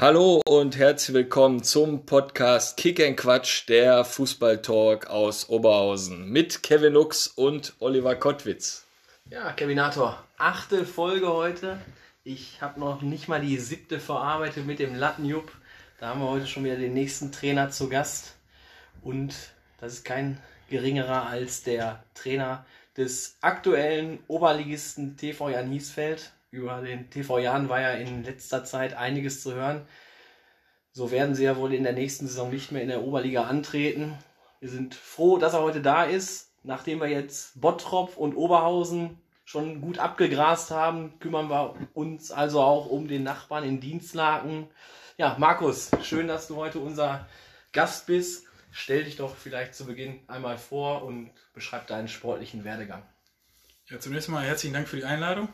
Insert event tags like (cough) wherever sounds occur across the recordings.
Hallo und herzlich willkommen zum Podcast Kick and Quatsch, der Fußballtalk aus Oberhausen mit Kevin Lux und Oliver Kottwitz. Ja, Kevinator, achte Folge heute. Ich habe noch nicht mal die siebte verarbeitet mit dem Lattenjupp. Da haben wir heute schon wieder den nächsten Trainer zu Gast. Und das ist kein geringerer als der Trainer des aktuellen Oberligisten TV Jan Hiesfeld. Über den TV Jan war ja in letzter Zeit einiges zu hören. So werden sie ja wohl in der nächsten Saison nicht mehr in der Oberliga antreten. Wir sind froh, dass er heute da ist. Nachdem wir jetzt Bottrop und Oberhausen schon gut abgegrast haben, kümmern wir uns also auch um den Nachbarn in Dienstlaken. Ja, Markus, schön, dass du heute unser Gast bist. Stell dich doch vielleicht zu Beginn einmal vor und beschreib deinen sportlichen Werdegang. Ja, zunächst mal herzlichen Dank für die Einladung.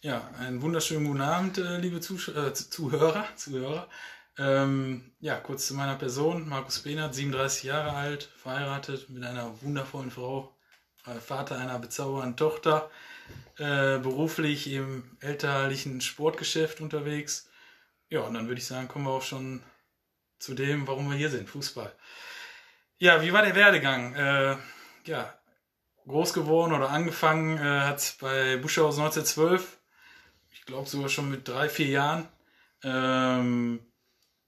Ja, einen wunderschönen guten Abend, äh, liebe Zusch äh, Zuhörer. Zuhörer. Ähm, ja, kurz zu meiner Person. Markus Behnert, 37 Jahre alt, verheiratet mit einer wundervollen Frau, äh, Vater einer bezaubernden Tochter, äh, beruflich im elterlichen Sportgeschäft unterwegs. Ja, und dann würde ich sagen, kommen wir auch schon zu dem, warum wir hier sind, Fußball. Ja, wie war der Werdegang? Äh, ja, groß geworden oder angefangen äh, hat bei Buschhaus 1912 glaube sogar schon mit drei, vier Jahren. Ähm,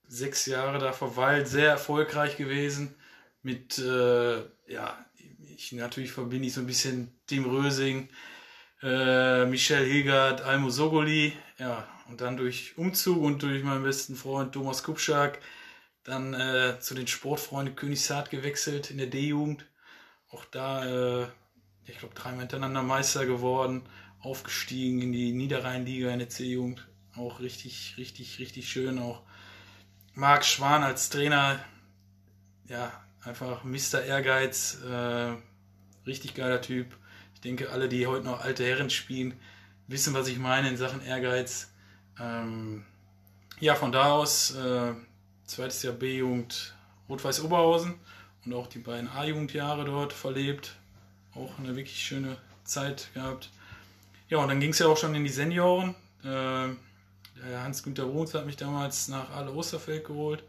sechs Jahre da verweilt, sehr erfolgreich gewesen. Mit, äh, ja, ich natürlich verbinde ich so ein bisschen Tim Rösing, äh, Michel Hilgard, Almo Sogoli, ja, und dann durch Umzug und durch meinen besten Freund Thomas Kupschak dann äh, zu den Sportfreunden Königshardt gewechselt in der D-Jugend. Auch da, äh, ich glaube, dreimal hintereinander Meister geworden aufgestiegen in die Niederrheinliga in der C-Jugend. Auch richtig, richtig, richtig schön. Auch Marc Schwan als Trainer, ja, einfach Mr. Ehrgeiz, äh, richtig geiler Typ. Ich denke, alle, die heute noch alte Herren spielen, wissen, was ich meine in Sachen Ehrgeiz. Ähm, ja, von da aus, äh, zweites Jahr B-Jugend Rot-Weiß Oberhausen und auch die beiden A-Jugendjahre dort verlebt. Auch eine wirklich schöne Zeit gehabt. Ja, und dann ging es ja auch schon in die Senioren. Äh, Hans-Günter Bruns hat mich damals nach Aale Osterfeld geholt.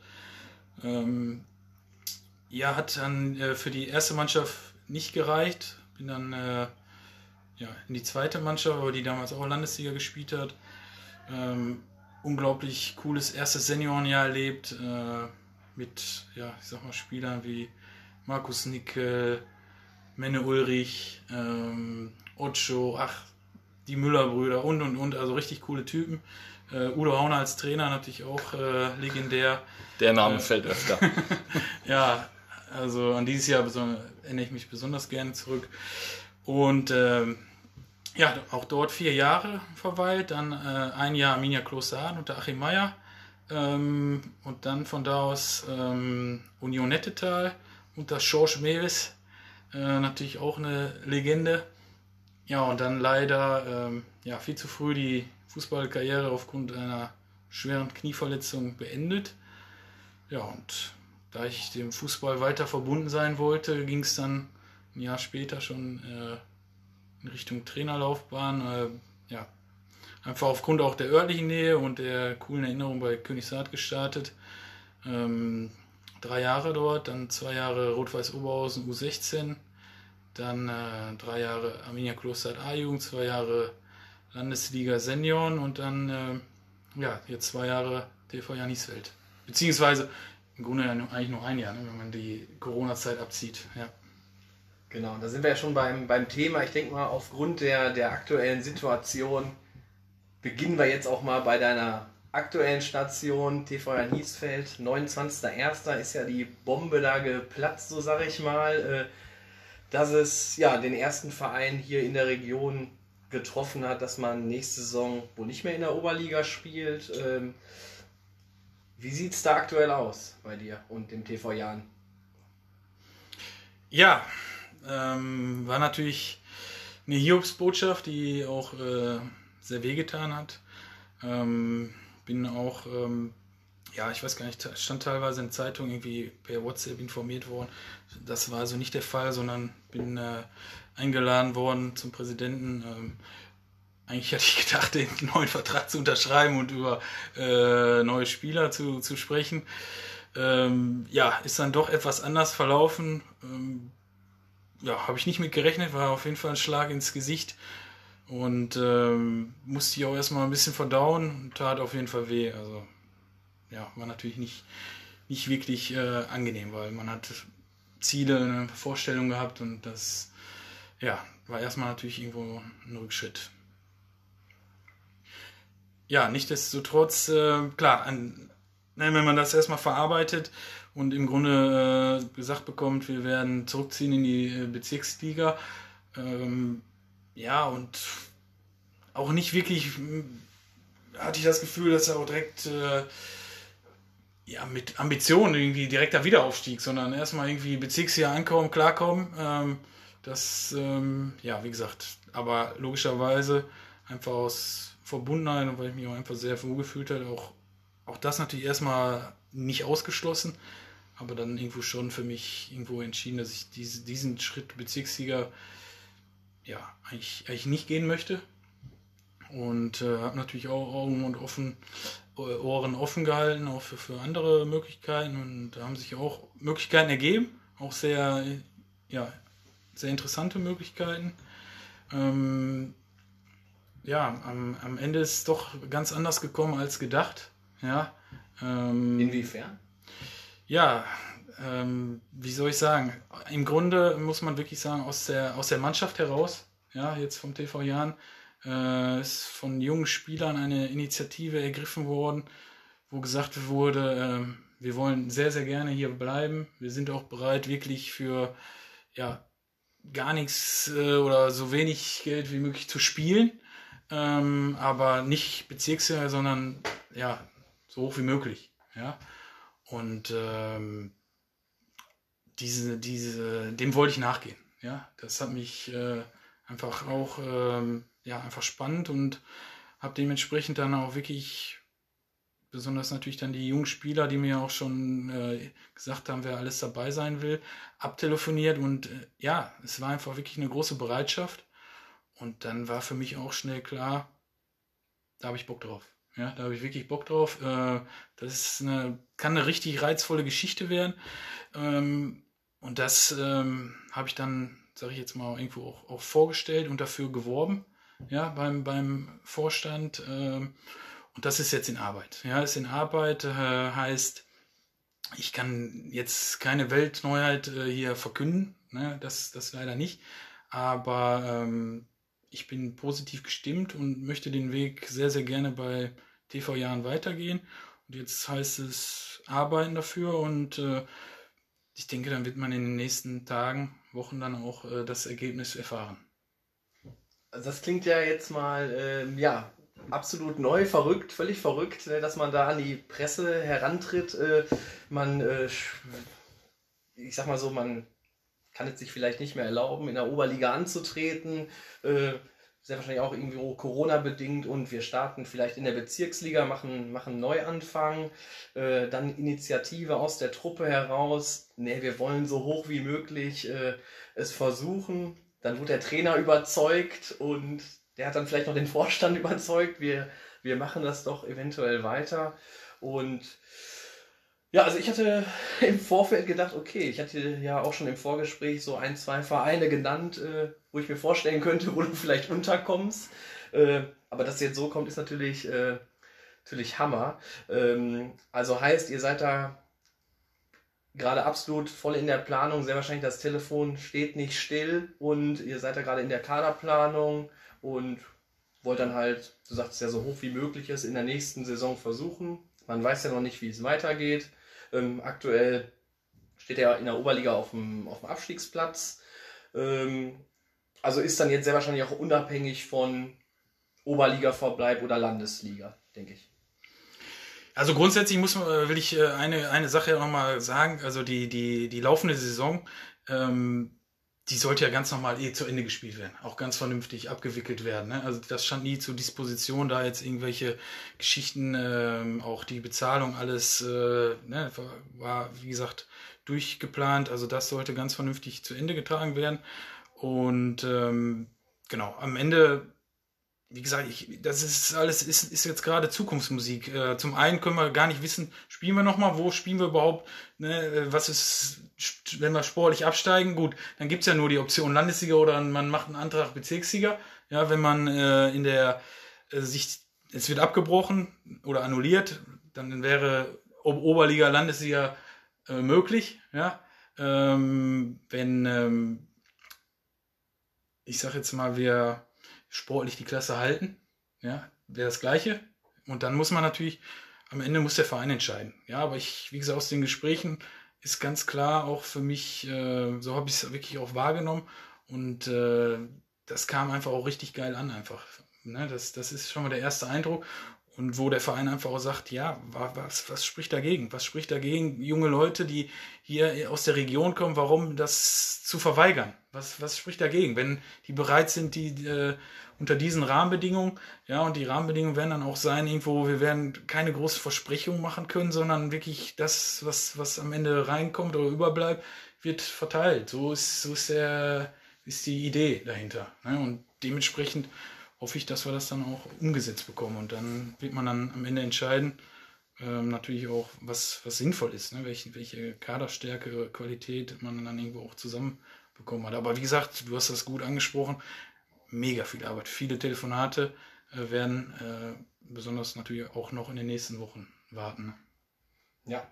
Ähm, ja, hat dann äh, für die erste Mannschaft nicht gereicht. Bin dann äh, ja, in die zweite Mannschaft, aber die damals auch Landesliga gespielt hat. Ähm, unglaublich cooles erstes Seniorenjahr erlebt. Äh, mit, ja, ich sag mal, Spielern wie Markus Nickel, Menne Ulrich, ähm, Ocho, ach, die Müller-Brüder und und und, also richtig coole Typen. Uh, Udo Hauner als Trainer natürlich auch uh, legendär. Der Name uh, fällt öfter. (laughs) ja, also an dieses Jahr erinnere ich mich besonders gerne zurück. Und ähm, ja, auch dort vier Jahre verweilt, dann ein Jahr Arminia Klosterhardt unter Achim Meyer ähm, und dann von da aus ähm, Union Nettetal unter George Mewes, natürlich auch eine Legende. Ja, und dann leider ähm, ja, viel zu früh die Fußballkarriere aufgrund einer schweren Knieverletzung beendet. Ja, und da ich dem Fußball weiter verbunden sein wollte, ging es dann ein Jahr später schon äh, in Richtung Trainerlaufbahn. Äh, ja, einfach aufgrund auch der örtlichen Nähe und der coolen Erinnerung bei Königshardt gestartet. Ähm, drei Jahre dort, dann zwei Jahre Rot-Weiß Oberhausen U16 dann äh, drei Jahre Arminia Kloster A-Jugend, zwei Jahre Landesliga Senioren und dann äh, ja, jetzt zwei Jahre TV Janisfeld. Beziehungsweise im Grunde eigentlich nur ein Jahr, ne, wenn man die Corona-Zeit abzieht. Ja. Genau, da sind wir ja schon beim, beim Thema. Ich denke mal, aufgrund der, der aktuellen Situation beginnen wir jetzt auch mal bei deiner aktuellen Station TV Janisfeld. 29.01. ist ja die Bombe da geplatzt, so sage ich mal. Äh, dass es ja den ersten Verein hier in der Region getroffen hat, dass man nächste Saison wohl nicht mehr in der Oberliga spielt. Ähm, wie sieht es da aktuell aus bei dir und dem TV Jan? Ja, ähm, war natürlich eine Hiobsbotschaft, die auch äh, sehr wehgetan hat. Ähm, bin auch ähm, ja, ich weiß gar nicht, stand teilweise in Zeitungen irgendwie per WhatsApp informiert worden. Das war also nicht der Fall, sondern bin äh, eingeladen worden zum Präsidenten. Ähm, eigentlich hatte ich gedacht, (laughs) den neuen Vertrag zu unterschreiben und über äh, neue Spieler zu, zu sprechen. Ähm, ja, ist dann doch etwas anders verlaufen. Ähm, ja, habe ich nicht mit gerechnet, war auf jeden Fall ein Schlag ins Gesicht. Und ähm, musste ich auch erstmal ein bisschen verdauen tat auf jeden Fall weh. Also ja, war natürlich nicht, nicht wirklich äh, angenehm, weil man hat Ziele, eine Vorstellung gehabt und das ja, war erstmal natürlich irgendwo ein Rückschritt. Ja, nichtsdestotrotz, äh, klar, an, ne, wenn man das erstmal verarbeitet und im Grunde äh, gesagt bekommt, wir werden zurückziehen in die äh, Bezirksliga, ähm, ja, und auch nicht wirklich hatte ich das Gefühl, dass er auch direkt äh, ja, mit Ambitionen irgendwie direkter Wiederaufstieg, sondern erstmal irgendwie Bezirksjahr ankommen, klarkommen. Ähm, das, ähm, ja, wie gesagt, aber logischerweise einfach aus Verbundenheit und weil ich mich auch einfach sehr wohl gefühlt habe, auch, auch das natürlich erstmal nicht ausgeschlossen, aber dann irgendwo schon für mich irgendwo entschieden, dass ich diese, diesen Schritt Bezirkssieger ja, eigentlich, eigentlich nicht gehen möchte. Und äh, habe natürlich auch Augen und offen, Ohren offen gehalten, auch für, für andere Möglichkeiten. Und da haben sich auch Möglichkeiten ergeben, auch sehr, ja, sehr interessante Möglichkeiten. Ähm, ja, am, am Ende ist es doch ganz anders gekommen als gedacht. Ja, ähm, Inwiefern? Ja, ähm, wie soll ich sagen, im Grunde muss man wirklich sagen, aus der, aus der Mannschaft heraus, ja, jetzt vom TV Jahren, äh, ist von jungen Spielern eine Initiative ergriffen worden, wo gesagt wurde, äh, wir wollen sehr, sehr gerne hier bleiben. Wir sind auch bereit, wirklich für ja, gar nichts äh, oder so wenig Geld wie möglich zu spielen. Ähm, aber nicht Bezirksliga, sondern ja, so hoch wie möglich. Ja. Und ähm, diese, diese, dem wollte ich nachgehen. Ja, das hat mich äh, einfach auch ähm, ja, einfach spannend und habe dementsprechend dann auch wirklich, besonders natürlich dann die jungen Spieler, die mir auch schon äh, gesagt haben, wer alles dabei sein will, abtelefoniert und äh, ja, es war einfach wirklich eine große Bereitschaft und dann war für mich auch schnell klar, da habe ich Bock drauf. Ja, da habe ich wirklich Bock drauf. Äh, das ist eine, kann eine richtig reizvolle Geschichte werden. Ähm, und das ähm, habe ich dann, sage ich jetzt mal, irgendwo auch, auch, vorgestellt und dafür geworben, ja, beim, beim Vorstand. Ähm, und das ist jetzt in Arbeit. Ja, ist in Arbeit, äh, heißt, ich kann jetzt keine Weltneuheit äh, hier verkünden, ne? das, das leider nicht. Aber ähm, ich bin positiv gestimmt und möchte den Weg sehr, sehr gerne bei TV Jahren weitergehen. Und jetzt heißt es arbeiten dafür und äh, ich denke, dann wird man in den nächsten Tagen, Wochen dann auch äh, das Ergebnis erfahren. Also das klingt ja jetzt mal, äh, ja, absolut neu, verrückt, völlig verrückt, ne, dass man da an die Presse herantritt. Äh, man, äh, ich sag mal so, man kann es sich vielleicht nicht mehr erlauben, in der Oberliga anzutreten. Äh, sehr wahrscheinlich auch irgendwie Corona-bedingt und wir starten vielleicht in der Bezirksliga, machen, machen Neuanfang, dann Initiative aus der Truppe heraus, ne, wir wollen so hoch wie möglich es versuchen. Dann wurde der Trainer überzeugt und der hat dann vielleicht noch den Vorstand (laughs) überzeugt, wir, wir machen das doch eventuell weiter. Und ja, also ich hatte (laughs) im Vorfeld gedacht, okay, ich hatte ja auch schon im Vorgespräch so ein, zwei Vereine genannt, äh, wo ich mir vorstellen könnte, (laughs) wo du vielleicht unterkommst. Äh, aber dass jetzt so kommt, ist natürlich, äh, natürlich Hammer. Ähm, also heißt, ihr seid da gerade absolut voll in der Planung. Sehr wahrscheinlich das Telefon steht nicht still und ihr seid da gerade in der Kaderplanung und wollt dann halt, du sagst ja, so hoch wie möglich ist in der nächsten Saison versuchen. Man weiß ja noch nicht, wie es weitergeht. Ähm, aktuell steht er in der Oberliga auf dem, auf dem Abstiegsplatz. Ähm, also ist dann jetzt sehr wahrscheinlich auch unabhängig von Oberliga-Verbleib oder Landesliga, denke ich. Also grundsätzlich muss man, äh, will ich äh, eine, eine Sache nochmal sagen. Also die, die, die laufende Saison, ähm, die sollte ja ganz normal eh zu Ende gespielt werden, auch ganz vernünftig abgewickelt werden. Ne? Also das stand nie zur Disposition, da jetzt irgendwelche Geschichten, ähm, auch die Bezahlung, alles äh, ne, war, wie gesagt, durchgeplant. Also das sollte ganz vernünftig zu Ende getragen werden. Und ähm, genau, am Ende wie gesagt, ich, das ist alles, ist, ist jetzt gerade Zukunftsmusik. Äh, zum einen können wir gar nicht wissen, spielen wir nochmal, wo spielen wir überhaupt, ne, äh, was ist, wenn wir sportlich absteigen, gut, dann gibt's ja nur die Option Landessieger oder man macht einen Antrag Bezirkssieger. Ja, wenn man äh, in der äh, sich, es wird abgebrochen oder annulliert, dann wäre Oberliga, Landessieger äh, möglich, ja. Ähm, wenn, ähm, ich sag jetzt mal, wir sportlich die Klasse halten, ja, wäre das Gleiche. Und dann muss man natürlich, am Ende muss der Verein entscheiden. Ja, aber ich, wie gesagt, aus den Gesprächen ist ganz klar auch für mich, äh, so habe ich es wirklich auch wahrgenommen. Und äh, das kam einfach auch richtig geil an, einfach. Ne, das, das ist schon mal der erste Eindruck. Und wo der Verein einfach auch sagt, ja, was, was spricht dagegen? Was spricht dagegen, junge Leute, die hier aus der Region kommen, warum das zu verweigern? Was, was spricht dagegen? Wenn die bereit sind, die äh, unter diesen Rahmenbedingungen, ja, und die Rahmenbedingungen werden dann auch sein, irgendwo, wir werden keine großen Versprechungen machen können, sondern wirklich das, was, was am Ende reinkommt oder überbleibt, wird verteilt. So ist, so ist der, ist die Idee dahinter. Ne? Und dementsprechend hoffe ich, dass wir das dann auch umgesetzt bekommen. Und dann wird man dann am Ende entscheiden, ähm, natürlich auch, was, was sinnvoll ist, ne? welche, welche Kaderstärke, Qualität man dann irgendwo auch zusammenbekommen hat. Aber wie gesagt, du hast das gut angesprochen, mega viel Arbeit. Viele Telefonate äh, werden äh, besonders natürlich auch noch in den nächsten Wochen warten. Ne? Ja.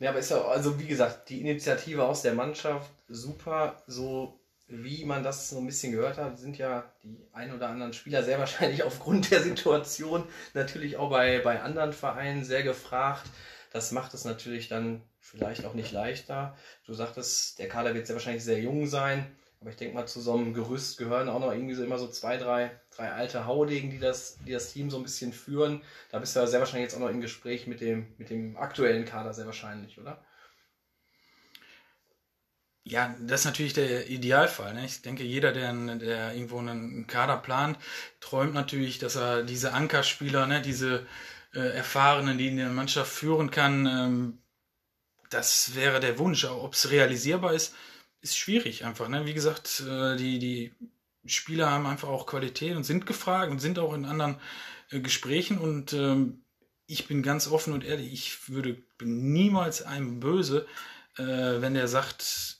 Ja, aber ist ja, also wie gesagt, die Initiative aus der Mannschaft super, so wie man das so ein bisschen gehört hat, sind ja die ein oder anderen Spieler sehr (laughs) wahrscheinlich aufgrund der Situation natürlich auch bei, bei anderen Vereinen sehr gefragt. Das macht es natürlich dann vielleicht auch nicht leichter. Du sagtest, der Kader wird sehr wahrscheinlich sehr jung sein, aber ich denke mal, zu so einem Gerüst gehören auch noch irgendwie so immer so zwei, drei, drei alte Haudegen, die das, die das Team so ein bisschen führen. Da bist du ja sehr wahrscheinlich jetzt auch noch im Gespräch mit dem, mit dem aktuellen Kader sehr wahrscheinlich, oder? Ja, das ist natürlich der Idealfall. Ne? Ich denke, jeder, der, der irgendwo einen Kader plant, träumt natürlich, dass er diese Ankerspieler, ne, diese äh, Erfahrenen, die in der Mannschaft führen kann, ähm, das wäre der Wunsch. Ob es realisierbar ist, ist schwierig einfach. Ne? Wie gesagt, äh, die, die Spieler haben einfach auch Qualität und sind gefragt und sind auch in anderen äh, Gesprächen und ähm, ich bin ganz offen und ehrlich, ich würde niemals einem böse, äh, wenn der sagt,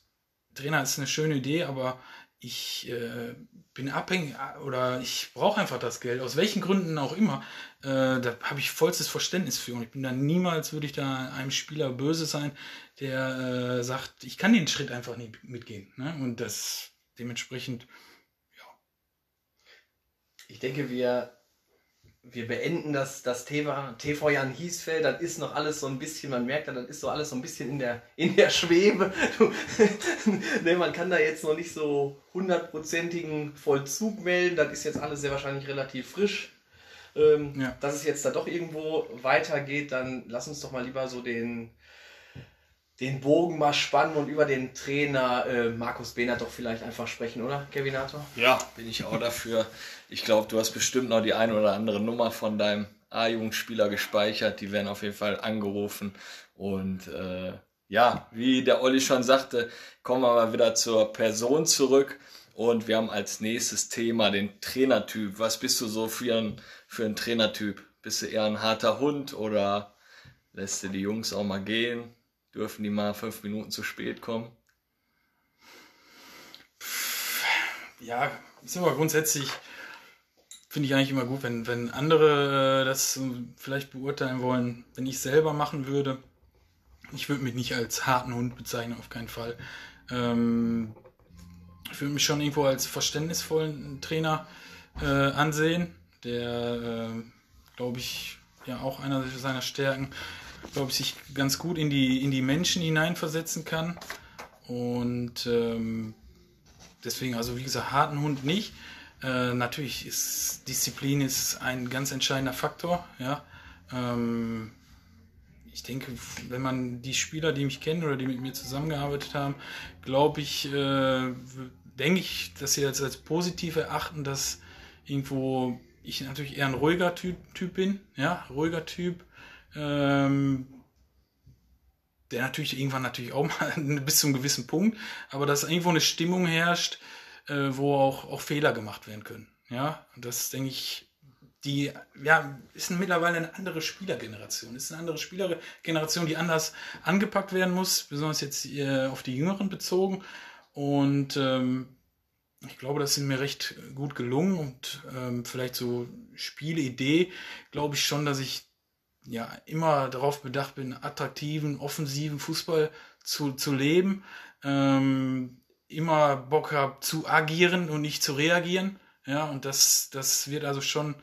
Trainer ist eine schöne Idee, aber ich äh, bin abhängig oder ich brauche einfach das Geld, aus welchen Gründen auch immer. Äh, da habe ich vollstes Verständnis für und ich bin da niemals, würde ich da einem Spieler böse sein, der äh, sagt, ich kann den Schritt einfach nicht mitgehen. Ne? Und das dementsprechend, ja. Ich denke, wir wir beenden das, das Thema TV Jan Hiesfeld, dann ist noch alles so ein bisschen, man merkt dann, dann ist so alles so ein bisschen in der, in der Schwebe. (laughs) ne, man kann da jetzt noch nicht so hundertprozentigen Vollzug melden, das ist jetzt alles sehr wahrscheinlich relativ frisch. Ähm, ja. Dass es jetzt da doch irgendwo weitergeht, dann lass uns doch mal lieber so den, den Bogen mal spannen und über den Trainer äh, Markus Behnert doch vielleicht einfach sprechen, oder, Kevinator? Ja, bin ich auch dafür. Ich glaube, du hast bestimmt noch die eine oder andere Nummer von deinem A-Jugendspieler gespeichert. Die werden auf jeden Fall angerufen. Und äh, ja, wie der Olli schon sagte, kommen wir mal wieder zur Person zurück. Und wir haben als nächstes Thema den Trainertyp. Was bist du so für ein, für ein Trainertyp? Bist du eher ein harter Hund oder lässt du die Jungs auch mal gehen? Dürfen die mal fünf Minuten zu spät kommen? Ja, ist aber grundsätzlich, finde ich eigentlich immer gut, wenn, wenn andere äh, das vielleicht beurteilen wollen, wenn ich selber machen würde. Ich würde mich nicht als harten Hund bezeichnen, auf keinen Fall. Ähm, ich würde mich schon irgendwo als verständnisvollen Trainer äh, ansehen, der, äh, glaube ich, ja auch einer seiner Stärken glaube ich, sich ganz gut in die, in die Menschen hineinversetzen kann. Und ähm, deswegen, also wie gesagt, harten Hund nicht. Äh, natürlich ist Disziplin ist ein ganz entscheidender Faktor. Ja. Ähm, ich denke, wenn man die Spieler, die mich kennen oder die mit mir zusammengearbeitet haben, glaube ich, äh, denke ich, dass sie jetzt als positiv erachten, dass irgendwo ich natürlich eher ein ruhiger Typ, typ bin, ja, ruhiger Typ, ähm, der natürlich irgendwann natürlich auch mal (laughs) bis zu einem gewissen Punkt, aber dass irgendwo eine Stimmung herrscht, äh, wo auch, auch Fehler gemacht werden können. Ja, und das denke ich, die, ja, ist mittlerweile eine andere Spielergeneration. Ist eine andere Spielergeneration, die anders angepackt werden muss, besonders jetzt äh, auf die Jüngeren bezogen. Und ähm, ich glaube, das sind mir recht gut gelungen und ähm, vielleicht so Spieleidee, glaube ich schon, dass ich ja immer darauf bedacht bin, attraktiven, offensiven Fußball zu, zu leben. Ähm, immer Bock habe zu agieren und nicht zu reagieren. Ja, und das, das wird also schon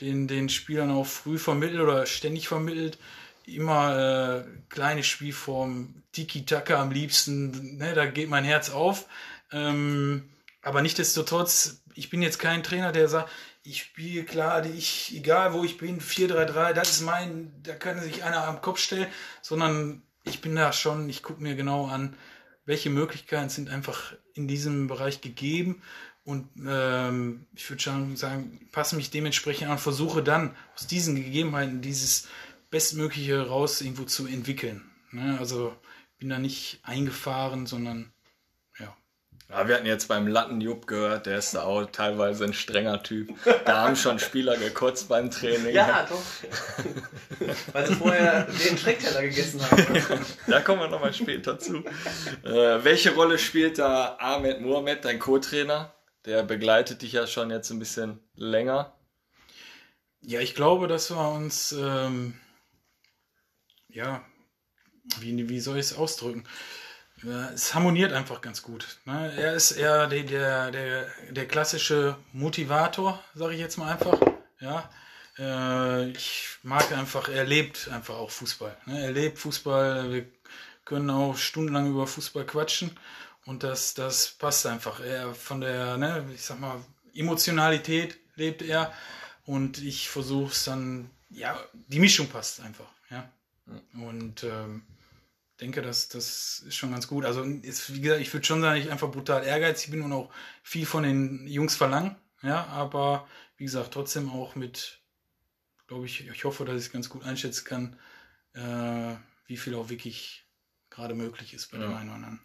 den, den Spielern auch früh vermittelt oder ständig vermittelt. Immer äh, kleine Spielform, Tiki-Taka am liebsten, ne, da geht mein Herz auf. Ähm, aber nichtdestotrotz, ich bin jetzt kein Trainer, der sagt, ich spiele klar, ich, egal wo ich bin, 4-3-3, das ist mein, da kann sich einer am Kopf stellen, sondern ich bin da schon, ich gucke mir genau an, welche Möglichkeiten sind einfach in diesem Bereich gegeben und ähm, ich würde schon sagen, passe mich dementsprechend an, versuche dann aus diesen Gegebenheiten dieses Bestmögliche raus irgendwo zu entwickeln. Ne? Also bin da nicht eingefahren, sondern. Ja. Wir hatten jetzt beim Lattenjupp gehört, der ist da auch teilweise ein strenger Typ. Da haben schon Spieler gekotzt beim Training. Ja, doch. Weil sie vorher den Schreckteller gegessen haben. da kommen wir nochmal später zu. Äh, welche Rolle spielt da Ahmed Mohamed, dein Co-Trainer? Der begleitet dich ja schon jetzt ein bisschen länger. Ja, ich glaube, dass wir uns, ähm, ja, wie, wie soll ich es ausdrücken? Es harmoniert einfach ganz gut. Ne? Er ist eher der, der, der, der klassische Motivator, sage ich jetzt mal einfach. Ja, äh, ich mag einfach, er lebt einfach auch Fußball. Ne? Er lebt Fußball. Wir können auch stundenlang über Fußball quatschen und das, das passt einfach. Er von der, ne, ich sag mal, Emotionalität lebt er und ich versuche es dann, ja, die Mischung passt einfach, ja. Und ähm, denke, dass das ist schon ganz gut. Also ist, wie gesagt, ich würde schon sagen, ich einfach brutal ehrgeizig bin und auch viel von den Jungs verlangen, ja, aber wie gesagt, trotzdem auch mit, glaube ich, ich hoffe, dass ich es ganz gut einschätzen kann, äh, wie viel auch wirklich gerade möglich ist bei ja. dem einen oder anderen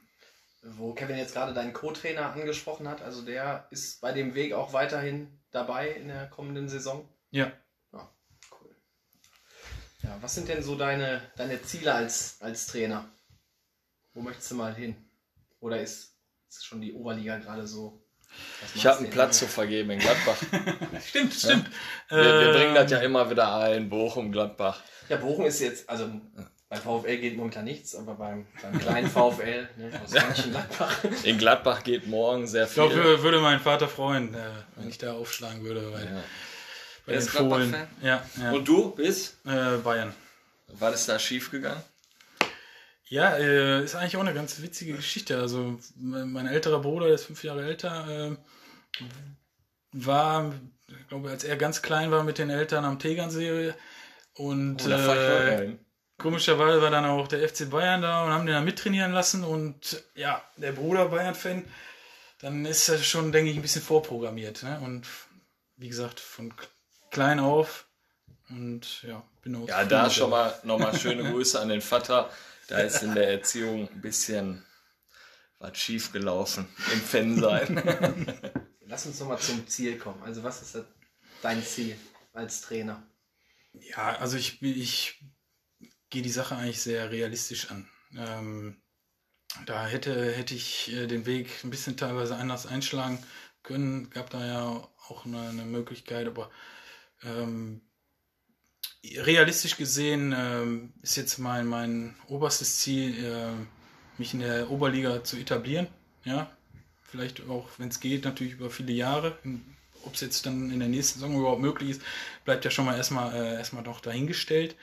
wo Kevin jetzt gerade deinen Co-Trainer angesprochen hat, also der ist bei dem Weg auch weiterhin dabei in der kommenden Saison. Ja. Ja was sind denn so deine, deine Ziele als, als Trainer? Wo möchtest du mal hin? Oder ist, ist schon die Oberliga gerade so? Ich habe einen Platz zu vergeben in Gladbach. stimmt, (laughs) stimmt. Ja? Wir, wir, bringen das ja ähm, immer wieder ein, Bochum, Gladbach. Ja, Bochum ist jetzt, also beim VfL geht momentan nichts, aber beim, beim (laughs) kleinen VfL ne, aus Mönchengladbach. (laughs) In Gladbach geht morgen sehr viel. Ich glaube, würde mein Vater freuen, äh, wenn ich da aufschlagen würde. Weil ja. Bei den Fohlen. Ja, ja. Und du bist? Äh, Bayern. War das da schief gegangen? Ja, äh, ist eigentlich auch eine ganz witzige Geschichte. Also mein älterer Bruder, der ist fünf Jahre älter, äh, war, ich glaube, als er ganz klein war mit den Eltern am Tegernsee und oh, äh, Komischerweise war dann auch der FC Bayern da und haben den dann mittrainieren lassen und ja, der Bruder Bayern-Fan, dann ist er schon, denke ich, ein bisschen vorprogrammiert. Ne? Und wie gesagt, von klein auf und ja, bin auch. Ja, da schon mal (laughs) nochmal schöne Grüße an den Vater. Da ist in der Erziehung ein bisschen was schief gelaufen im Fan-Sein. (laughs) Lass uns nochmal zum Ziel kommen. Also, was ist dein Ziel als Trainer? Ja, also ich, ich gehe die Sache eigentlich sehr realistisch an. Ähm, da hätte, hätte ich äh, den Weg ein bisschen teilweise anders einschlagen können. Gab da ja auch eine, eine Möglichkeit, aber ähm, realistisch gesehen ähm, ist jetzt mein, mein oberstes Ziel, äh, mich in der Oberliga zu etablieren. Ja, vielleicht auch, wenn es geht, natürlich über viele Jahre. Ob es jetzt dann in der nächsten Saison überhaupt möglich ist, bleibt ja schon mal erstmal, äh, erstmal noch dahingestellt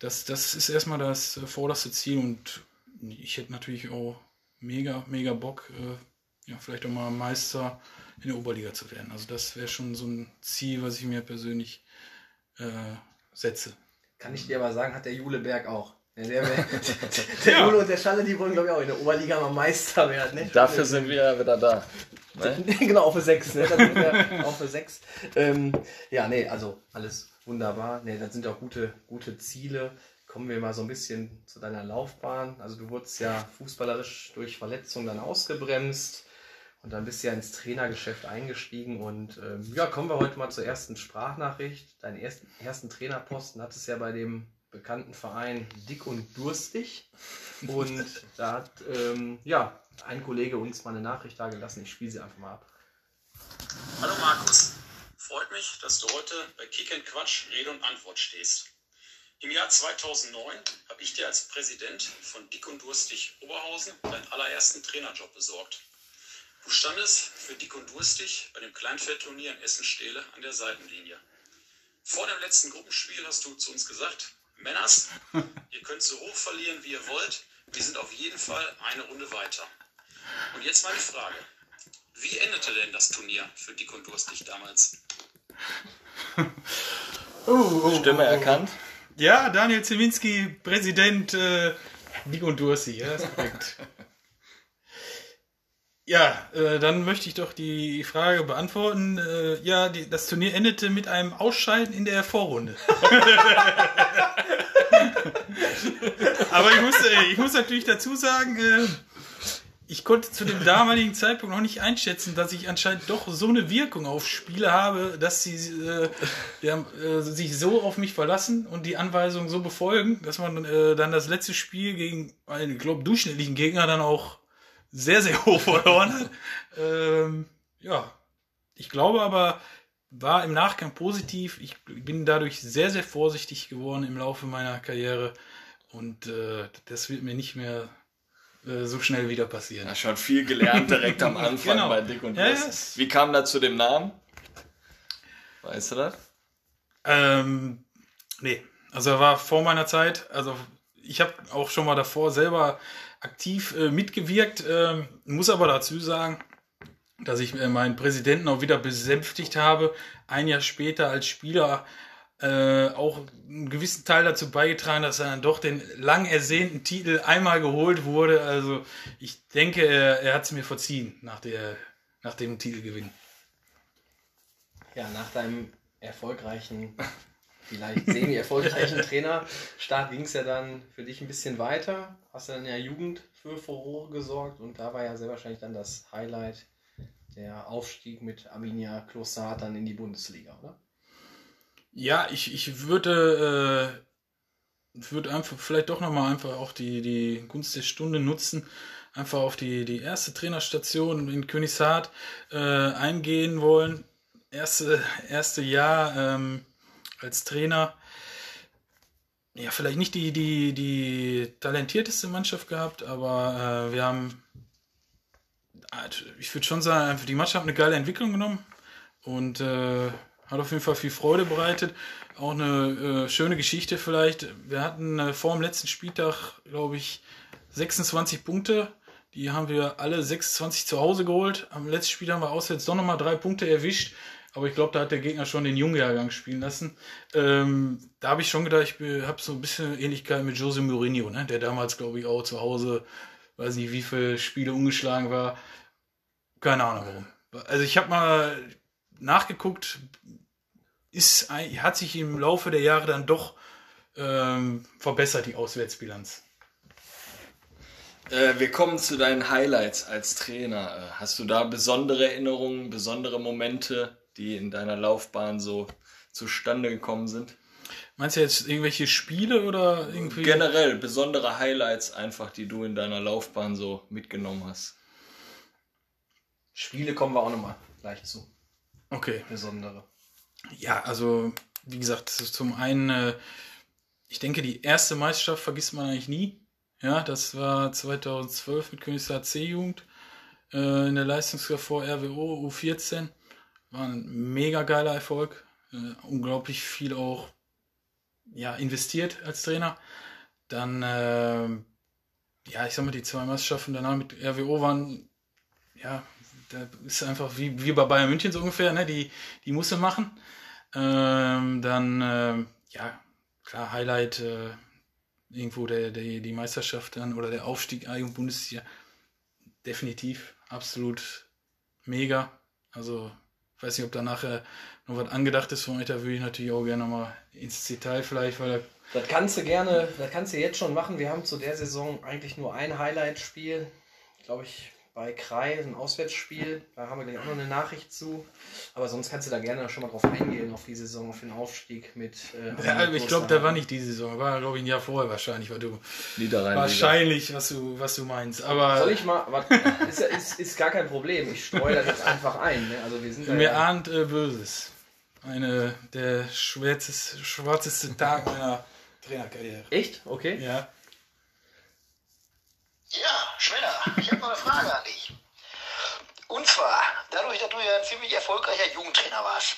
das, das ist erstmal das äh, vorderste Ziel und ich hätte natürlich auch mega, mega Bock, äh, ja, vielleicht auch mal Meister in der Oberliga zu werden. Also das wäre schon so ein Ziel, was ich mir persönlich äh, setze. Kann ich dir aber sagen, hat der Jule Berg auch. Der, (laughs) (laughs) der, der ja. Jule und der Schalle, die wollen glaube ich auch in der Oberliga mal Meister werden. Ne? Dafür sind wir ja wieder da. Ne? (laughs) genau, auf für 6. Ne? Dann sind wir auf für 6. Ähm, ja, nee, also alles Wunderbar. Ne, das sind auch gute, gute Ziele. Kommen wir mal so ein bisschen zu deiner Laufbahn. Also du wurdest ja fußballerisch durch Verletzungen dann ausgebremst Und dann bist du ja ins Trainergeschäft eingestiegen und ähm, ja, kommen wir heute mal zur ersten Sprachnachricht. Deinen ersten, ersten Trainerposten hattest du ja bei dem bekannten Verein Dick und Durstig. Und (laughs) da hat ähm, ja, ein Kollege uns mal eine Nachricht da gelassen. Ich spiele sie einfach mal ab. Hallo Markus, freut mich, dass du heute bei Kick and Quatsch Rede und Antwort stehst. Im Jahr 2009 habe ich dir als Präsident von Dick und Durstig Oberhausen deinen allerersten Trainerjob besorgt. Du standest für Dick und Durstig bei dem Kleinfeldturnier in Essen-Stehle an der Seitenlinie. Vor dem letzten Gruppenspiel hast du zu uns gesagt, Männers, (laughs) ihr könnt so hoch verlieren, wie ihr wollt. Wir sind auf jeden Fall eine Runde weiter. Und jetzt meine Frage. Wie endete denn das Turnier für Dick und Durstig damals? (laughs) Oh, oh, Stimme oh, erkannt. Ja, Daniel Zewinski, Präsident äh, Dick und Dursi, ja, ist korrekt. (laughs) ja, äh, dann möchte ich doch die Frage beantworten. Äh, ja, die, das Turnier endete mit einem Ausscheiden in der Vorrunde. (laughs) Aber ich muss, äh, ich muss natürlich dazu sagen, äh, ich konnte zu dem damaligen Zeitpunkt noch nicht einschätzen, dass ich anscheinend doch so eine Wirkung auf Spiele habe, dass sie äh, ja, äh, sich so auf mich verlassen und die Anweisungen so befolgen, dass man äh, dann das letzte Spiel gegen einen, glaube durchschnittlichen Gegner dann auch sehr, sehr (laughs) hoch verloren hat. Ähm, ja, ich glaube aber, war im Nachgang positiv. Ich bin dadurch sehr, sehr vorsichtig geworden im Laufe meiner Karriere und äh, das wird mir nicht mehr äh, so schnell wieder passieren. Ja, schon viel gelernt direkt am Anfang (laughs) Genau. bei Dick und Ja, yes. Wie kam da zu dem Namen? Weißt du das? Ähm, nee, also er war vor meiner Zeit. Also ich habe auch schon mal davor selber aktiv äh, mitgewirkt, ähm, muss aber dazu sagen, dass ich äh, meinen Präsidenten auch wieder besänftigt habe, ein Jahr später als Spieler äh, auch einen gewissen Teil dazu beigetragen, dass er dann doch den lang ersehnten Titel einmal geholt wurde. Also ich denke, er, er hat es mir verziehen nach, der, nach dem Titelgewinn. Ja, nach deinem erfolgreichen, vielleicht semi-erfolgreichen Trainerstart ging es ja dann für dich ein bisschen weiter. Hast du dann der Jugend für Furore gesorgt und da war ja sehr wahrscheinlich dann das Highlight der Aufstieg mit Arminia Klossat dann in die Bundesliga, oder? Ja, ich, ich würde, äh, würde einfach vielleicht doch nochmal einfach auch die, die Gunst der Stunde nutzen, einfach auf die, die erste Trainerstation in Königshardt äh, eingehen wollen. Erste, erste Jahr ähm, als Trainer. Ja, vielleicht nicht die, die, die talentierteste Mannschaft gehabt, aber äh, wir haben, ich würde schon sagen, einfach die Mannschaft eine geile Entwicklung genommen und äh, hat auf jeden Fall viel Freude bereitet. Auch eine äh, schöne Geschichte vielleicht. Wir hatten äh, vor dem letzten Spieltag, glaube ich, 26 Punkte. Die haben wir alle 26 zu Hause geholt. Am letzten Spiel haben wir auswärts doch nochmal drei Punkte erwischt. Aber ich glaube, da hat der Gegner schon den Jungjahrgang spielen lassen. Ähm, da habe ich schon gedacht, ich habe so ein bisschen Ähnlichkeit mit Jose Mourinho, ne? der damals, glaube ich, auch zu Hause, weiß nicht, wie viele Spiele ungeschlagen war. Keine Ahnung warum. Also ich habe mal nachgeguckt, ist, hat sich im Laufe der Jahre dann doch ähm, verbessert, die Auswärtsbilanz. Äh, wir kommen zu deinen Highlights als Trainer. Äh, hast du da besondere Erinnerungen, besondere Momente, die in deiner Laufbahn so zustande gekommen sind? Meinst du jetzt irgendwelche Spiele oder irgendwie? Generell besondere Highlights einfach, die du in deiner Laufbahn so mitgenommen hast. Spiele kommen wir auch nochmal gleich zu. Okay. Besondere. Ja, also wie gesagt, das ist zum einen, äh, ich denke, die erste Meisterschaft vergisst man eigentlich nie. Ja, das war 2012 mit Königshaar C-Jugend äh, in der Leistungsklasse vor RWO U14. War ein mega geiler Erfolg. Äh, unglaublich viel auch ja, investiert als Trainer. Dann, äh, ja, ich sag mal, die zwei Meisterschaften danach mit RWO waren, ja, da ist einfach wie, wie bei Bayern München so ungefähr, ne? die, die musste machen. Ähm, dann, ähm, ja, klar, Highlight, äh, irgendwo der, der, die Meisterschaft dann oder der Aufstieg A-Jugend Bundesliga. Definitiv, absolut mega. Also, ich weiß nicht, ob da nachher noch was angedacht ist von euch, da würde ich natürlich auch gerne nochmal ins Detail vielleicht, weil da Das kannst du gerne, das kannst du jetzt schon machen. Wir haben zu der Saison eigentlich nur ein Highlight-Spiel. Glaube ich, bei Krai, ein Auswärtsspiel. Da haben wir gleich auch noch eine Nachricht zu. Aber sonst kannst du da gerne schon mal drauf eingehen, auf die Saison, auf den Aufstieg mit. Äh, Ja, ich glaube, da war nicht die Saison, war glaube ich ein Jahr vorher wahrscheinlich, weil du Niederrhein. wahrscheinlich, was du, was du meinst. Aber Soll ich mal. Warte, ist, ist, ist gar kein Problem. Ich streue das jetzt einfach ein. Ne? Also wir sind da mir ja, ahnt äh, Böses. Eine der schwärzeste, schwarzeste Tag meiner Trainerkarriere. Echt? Okay. Ja. Ja, Schwenner, ich habe noch eine Frage. Und zwar, dadurch, dass du ja ein ziemlich erfolgreicher Jugendtrainer warst,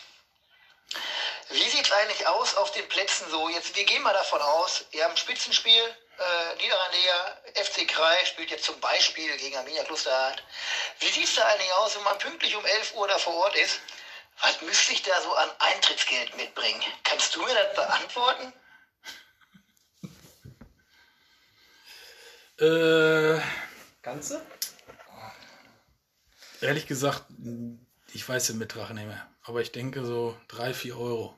wie sieht es eigentlich aus auf den Plätzen so? Jetzt, wir gehen mal davon aus, ihr habt ein Spitzenspiel, äh, Niederrhein-Liga, FC Krei spielt jetzt zum Beispiel gegen Arminia Klosterhardt. Wie sieht es da eigentlich aus, wenn man pünktlich um 11 Uhr da vor Ort ist? Was müsste ich da so an Eintrittsgeld mitbringen? Kannst du mir das beantworten? Äh, Kannst du? Ehrlich gesagt, ich weiß den Betrag nicht mehr. Aber ich denke so 3, 4 Euro.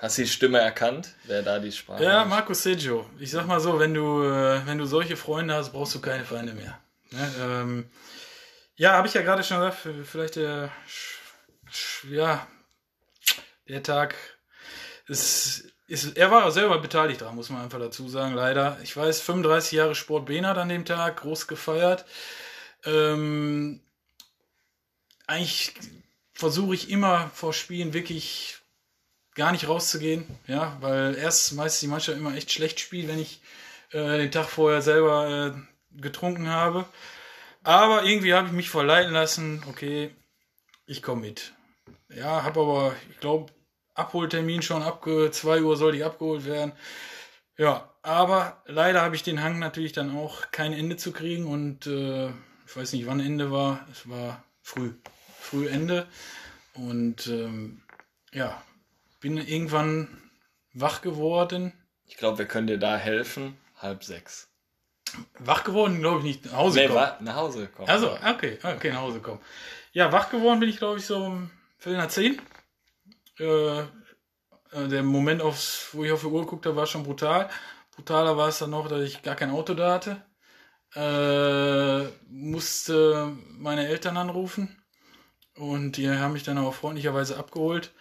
Hast du die Stimme erkannt, wer da die Sprache Ja, Marco Seggio. Ich sag mal so, wenn du, äh, wenn du solche Freunde hast, brauchst du keine Feinde mehr. Ne? Ähm, ja, habe ich ja gerade schon gesagt, vielleicht der, ja, der Tag ist, ist, er war selber beteiligt daran, muss man einfach dazu sagen, leider. Ich weiß, 35 Jahre Sport Benat an dem Tag, groß gefeiert. Ähm, eigentlich versuche ich immer vor Spielen wirklich gar nicht rauszugehen, ja, weil erst meist die Mannschaft immer echt schlecht spielt, wenn ich äh, den Tag vorher selber äh, getrunken habe. Aber irgendwie habe ich mich verleiten lassen, okay, ich komme mit. Ja, habe aber, ich glaube, Abholtermin schon abge 2 Uhr soll ich abgeholt werden. Ja, aber leider habe ich den Hang natürlich dann auch kein Ende zu kriegen und äh, ich weiß nicht, wann Ende war. Es war früh, früh Ende und ähm, ja, bin irgendwann wach geworden. Ich glaube, wir können dir da helfen. Halb sechs. Wach geworden, glaube ich nicht nach Hause Nee, gekommen. wa- nach Hause gekommen. Also, okay, okay, nach Hause gekommen. Ja, wach geworden bin ich, glaube ich, so um Viertel nach zehn. Äh, äh, der Moment, aufs, wo ich auf die Uhr geguckt habe, war schon brutal. Brutaler war es dann noch, dass ich gar kein Auto da hatte. Äh, musste meine Eltern anrufen. Und die haben mich dann auch freundlicherweise abgeholt.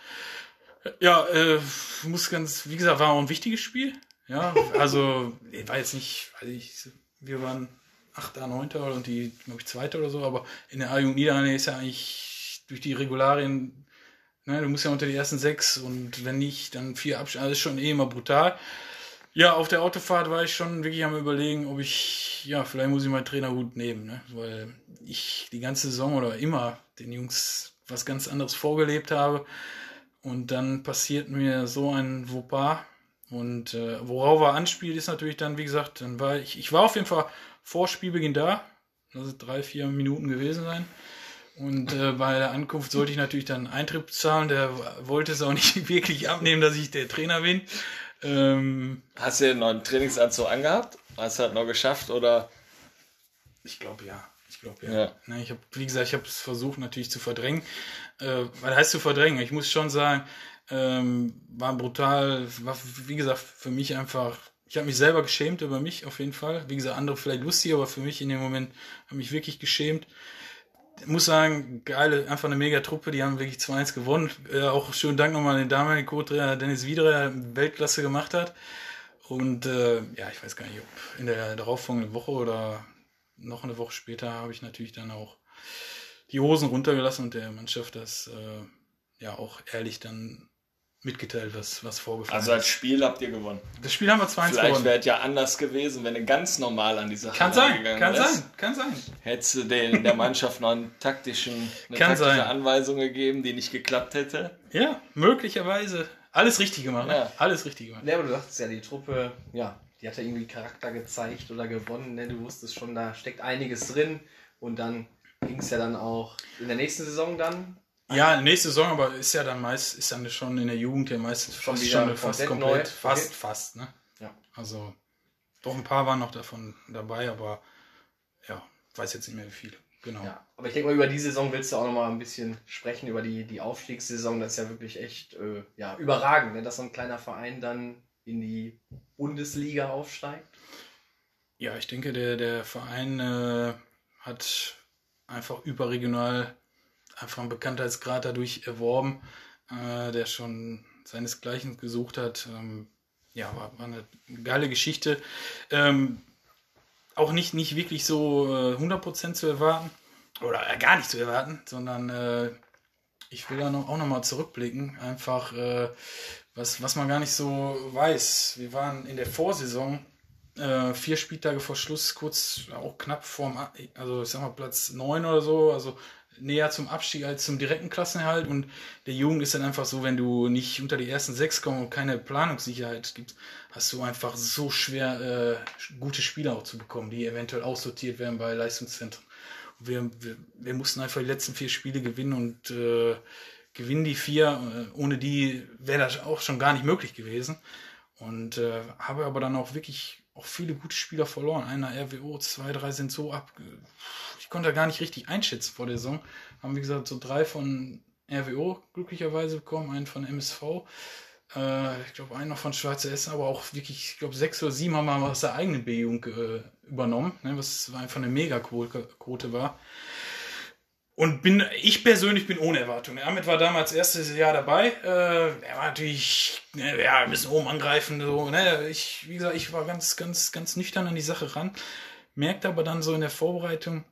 Ja, äh, muss ganz, wie gesagt, war auch ein wichtiges Spiel. Ja, also, ich war jetzt nicht, weiß ich, wir waren Achter, Neunter und die, glaube ich, Zweite oder so, aber in der A-Jugend Niederlande ist ja eigentlich durch die Regularien, ne, du musst ja unter die ersten sechs und wenn nicht, dann vier Abstände, also ist schon eh immer brutal. Ja, auf der Autofahrt war ich schon wirklich am überlegen, ob ich, ja, vielleicht muss ich meinen Trainerhut nehmen, ne? weil ich die ganze Saison oder immer den Jungs was ganz anderes vorgelebt habe und dann passiert mir so ein Fauxpas und äh, worauf er anspielt, ist natürlich dann, wie gesagt, dann war ich, ich war auf jeden Fall vor Spielbeginn da, also drei, vier Minuten gewesen sein. Und äh, bei der Ankunft sollte ich natürlich dann Eintritt zahlen. Der wollte es auch nicht (laughs) wirklich abnehmen, dass ich der Trainer bin. Ähm, Hast du den neuen Trainingsanzug angehabt? Hast du das noch geschafft oder? ich glaube ja. Ich glaube ja. Ja. Ne, ich habe, wie gesagt, ich habe es versucht natürlich zu verdrängen. Äh, was heißt zu verdrängen? Ich muss schon sagen, ähm, war brutal, war wie gesagt für mich einfach. Ich habe mich selber geschämt über mich auf jeden Fall. Wie gesagt, andere vielleicht lustig, aber für mich in dem Moment habe mich wirklich geschämt. Muss sagen, geile, einfach eine mega Truppe, die haben wirklich 2-1 gewonnen. Äh, auch schönen Dank nochmal an den damaligen Co-Trainer Dennis Wieder, der Weltklasse gemacht hat. Und äh, ja, ich weiß gar nicht, ob in der darauffolgenden Woche oder noch eine Woche später habe ich natürlich dann auch die Hosen runtergelassen und der Mannschaft das äh, ja auch ehrlich dann mitgeteilt, was, was vorgefallen Also als ist. Spiel habt ihr gewonnen. Das Spiel haben wir 2-1 Vielleicht gewonnen. wäre es ja anders gewesen, wenn du ganz normal an die Sache Kann sein, kann wärst. sein, kann sein. Hättest du den, der Mannschaft noch einen taktischen, eine Kann taktische sein. Anweisung gegeben, die nicht geklappt hätte? Ja, möglicherweise. Alles richtig gemacht. ne? Ja. Alles richtig gemacht. Ja, aber du sagtest ja, die Truppe, ja, die hat ja irgendwie Charakter gezeigt oder gewonnen. Ne? Du wusstest schon, da steckt einiges drin. Und dann ging es ja dann auch in der nächsten Saison dann. Ja, nächste Saison, aber ist ja dann meist, ist dann schon in der Jugend ja meistens Schon fast schon fast komplett neu. Fast, Okay. fast, ne? Ja. Also, doch ein paar waren noch davon dabei, aber ja, weiß jetzt nicht mehr wie viele. Genau. Ja, aber ich denke mal, über die Saison willst du auch noch mal ein bisschen sprechen, über die, die Aufstiegssaison. Das ist ja wirklich echt äh, ja, überragend, ne? dass so ein kleiner Verein dann in die Bundesliga aufsteigt. Ja, ich denke, der, der Verein äh, hat einfach überregional einfach einen Bekanntheitsgrad dadurch erworben, äh, der schon seinesgleichen gesucht hat. Ähm, ja, war, war, eine geile Geschichte. Ähm, auch nicht, nicht wirklich so äh, 100% zu erwarten oder äh, gar nicht zu erwarten, sondern äh, ich will da noch, auch nochmal zurückblicken. Einfach, äh, was, was man gar nicht so weiß. Wir waren in der Vorsaison äh, vier Spieltage vor Schluss, kurz auch knapp vorm, also ich sag mal Platz 9 oder so, also näher zum Abstieg als zum direkten Klassenerhalt. Und der Jugend ist dann einfach so, wenn du nicht unter die ersten sechs kommst und keine Planungssicherheit gibt, hast du einfach so schwer, äh, gute Spieler auch zu bekommen, die eventuell aussortiert werden bei Leistungszentren. Wir, wir, wir mussten einfach die letzten vier Spiele gewinnen und äh, gewinnen die vier. Äh, ohne die wäre das auch schon gar nicht möglich gewesen. Und äh, habe aber dann auch wirklich auch viele gute Spieler verloren. Einer RWO, zwei, drei sind so ab. Konnte gar nicht richtig einschätzen vor der Saison. Haben, wie gesagt, so drei von RWO glücklicherweise bekommen, einen von MSV. Äh, ich glaube, einen noch von Schwarze Essen, aber auch wirklich, ich glaube, sechs oder sieben haben wir aus der eigenen B-Jugend äh, übernommen, ne, was einfach eine Megaquote war. Und bin, ich persönlich bin ohne Erwartung. Ahmed war damals erstes Jahr dabei. Äh, er war natürlich, ne, ja, wir müssen oben angreifen. So, ne? Ich, wie gesagt, ich war ganz, ganz, ganz nüchtern an die Sache ran. Merkte aber dann so in der Vorbereitung,